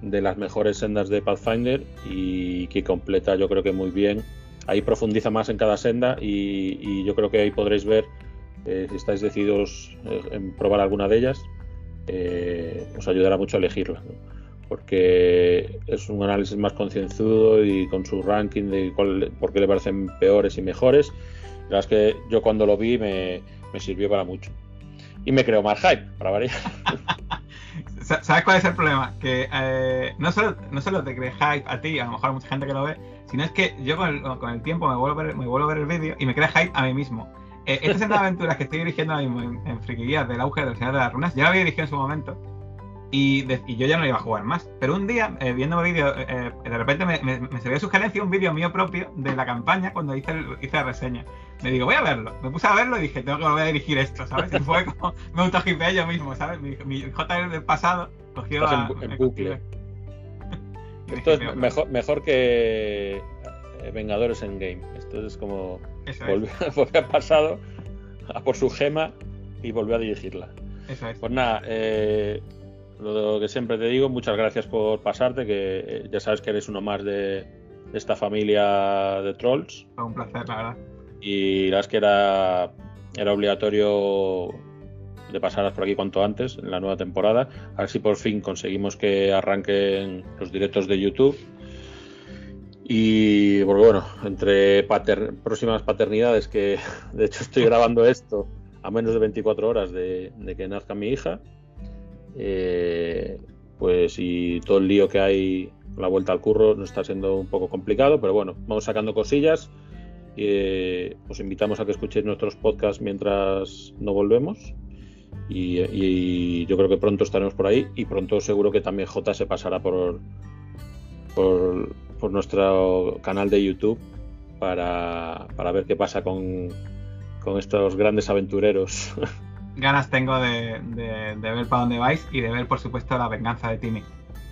de las mejores sendas de Pathfinder y que completa yo creo que muy bien. Ahí profundiza más en cada senda y, y yo creo que ahí podréis ver eh, si estáis decididos eh, en probar alguna de ellas, eh, os ayudará mucho a elegirla. ¿no? Porque es un análisis más concienzudo y con su ranking de cuál, por qué le parecen peores y mejores. La verdad es que yo cuando lo vi me, me sirvió para mucho. Y me creó más hype, para variar. (laughs) Sa- ¿Sabes cuál es el problema? Que eh, no, solo, no solo te cree hype a ti, a lo mejor a mucha gente que lo ve, sino es que yo con el, con el tiempo me vuelvo, a ver, me vuelvo a ver el vídeo y me crea hype a mí mismo. Eh, esta (laughs) senda de aventuras que estoy dirigiendo ahora mismo en, en del auge del Señor de las Runas, ya la había dirigido en su momento y, de- y yo ya no iba a jugar más. Pero un día, eh, viendo el vídeo, eh, eh, de repente me, me, me salió sugerencia un vídeo mío propio de la campaña cuando hice, el- hice la reseña. Me digo, voy a verlo. Me puse a verlo y dije, tengo que volver a dirigir esto, ¿sabes? Y fue como, (laughs) me autohipeé yo mismo, ¿sabes? Mi, mi J del pasado cogió en la- en bucle. (laughs) Esto es mejor, mejor que eh, Vengadores en Game. Esto es como (laughs) volvió, al pasado a por su gema y volvió a dirigirla. Eso es. Pues nada, eh, lo que siempre te digo, muchas gracias por pasarte, que eh, ya sabes que eres uno más de, esta familia de trolls. Un placer, la verdad. Y la verdad es que era, era obligatorio de pasaras por aquí cuanto antes en la nueva temporada. A ver si por fin conseguimos que arranquen los directos de YouTube. Y bueno, entre próximas paternidades, que (laughs) de hecho estoy grabando esto a menos de 24 horas de, que nazca mi hija, eh, pues y todo el lío que hay la vuelta al curro nos está siendo un poco complicado, pero bueno, vamos sacando cosillas. Eh, os invitamos a que escuchéis nuestros podcasts mientras no volvemos. Y, yo creo que pronto estaremos por ahí y pronto seguro que también J se pasará por, por, nuestro canal de YouTube para, ver qué pasa con, con estos grandes aventureros. (laughs) Ganas tengo de, ver para dónde vais y de ver, por supuesto, la venganza de Timmy.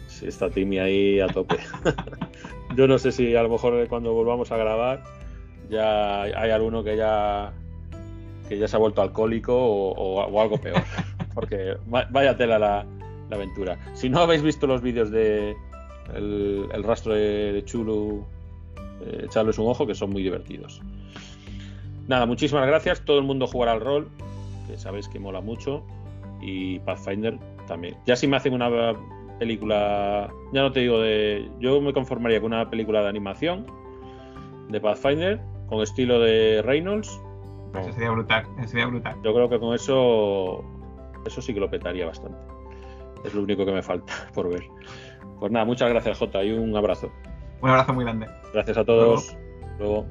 Sí, está Timmy ahí a tope. (laughs) Yo no sé si a lo mejor cuando volvamos a grabar ya hay alguno que ya que ya se ha vuelto alcohólico o, algo peor. (laughs) Porque vaya tela la, aventura. Si no habéis visto los vídeos de el, rastro de, Chulu, eh, echarles un ojo que son muy divertidos. Nada, muchísimas gracias. Todo el mundo jugará al rol, que sabéis que mola mucho. Y Pathfinder también. Ya si me hacen una película, ya no te digo de. Yo me conformaría con una película de animación de Pathfinder con estilo de Reynolds eso sería brutal, sería brutal. Yo creo que con eso, eso sí que lo petaría bastante. Es lo único que me falta (laughs) por ver. Pues nada, muchas gracias Jota y un abrazo. Un abrazo muy grande. Gracias a todos. Luego.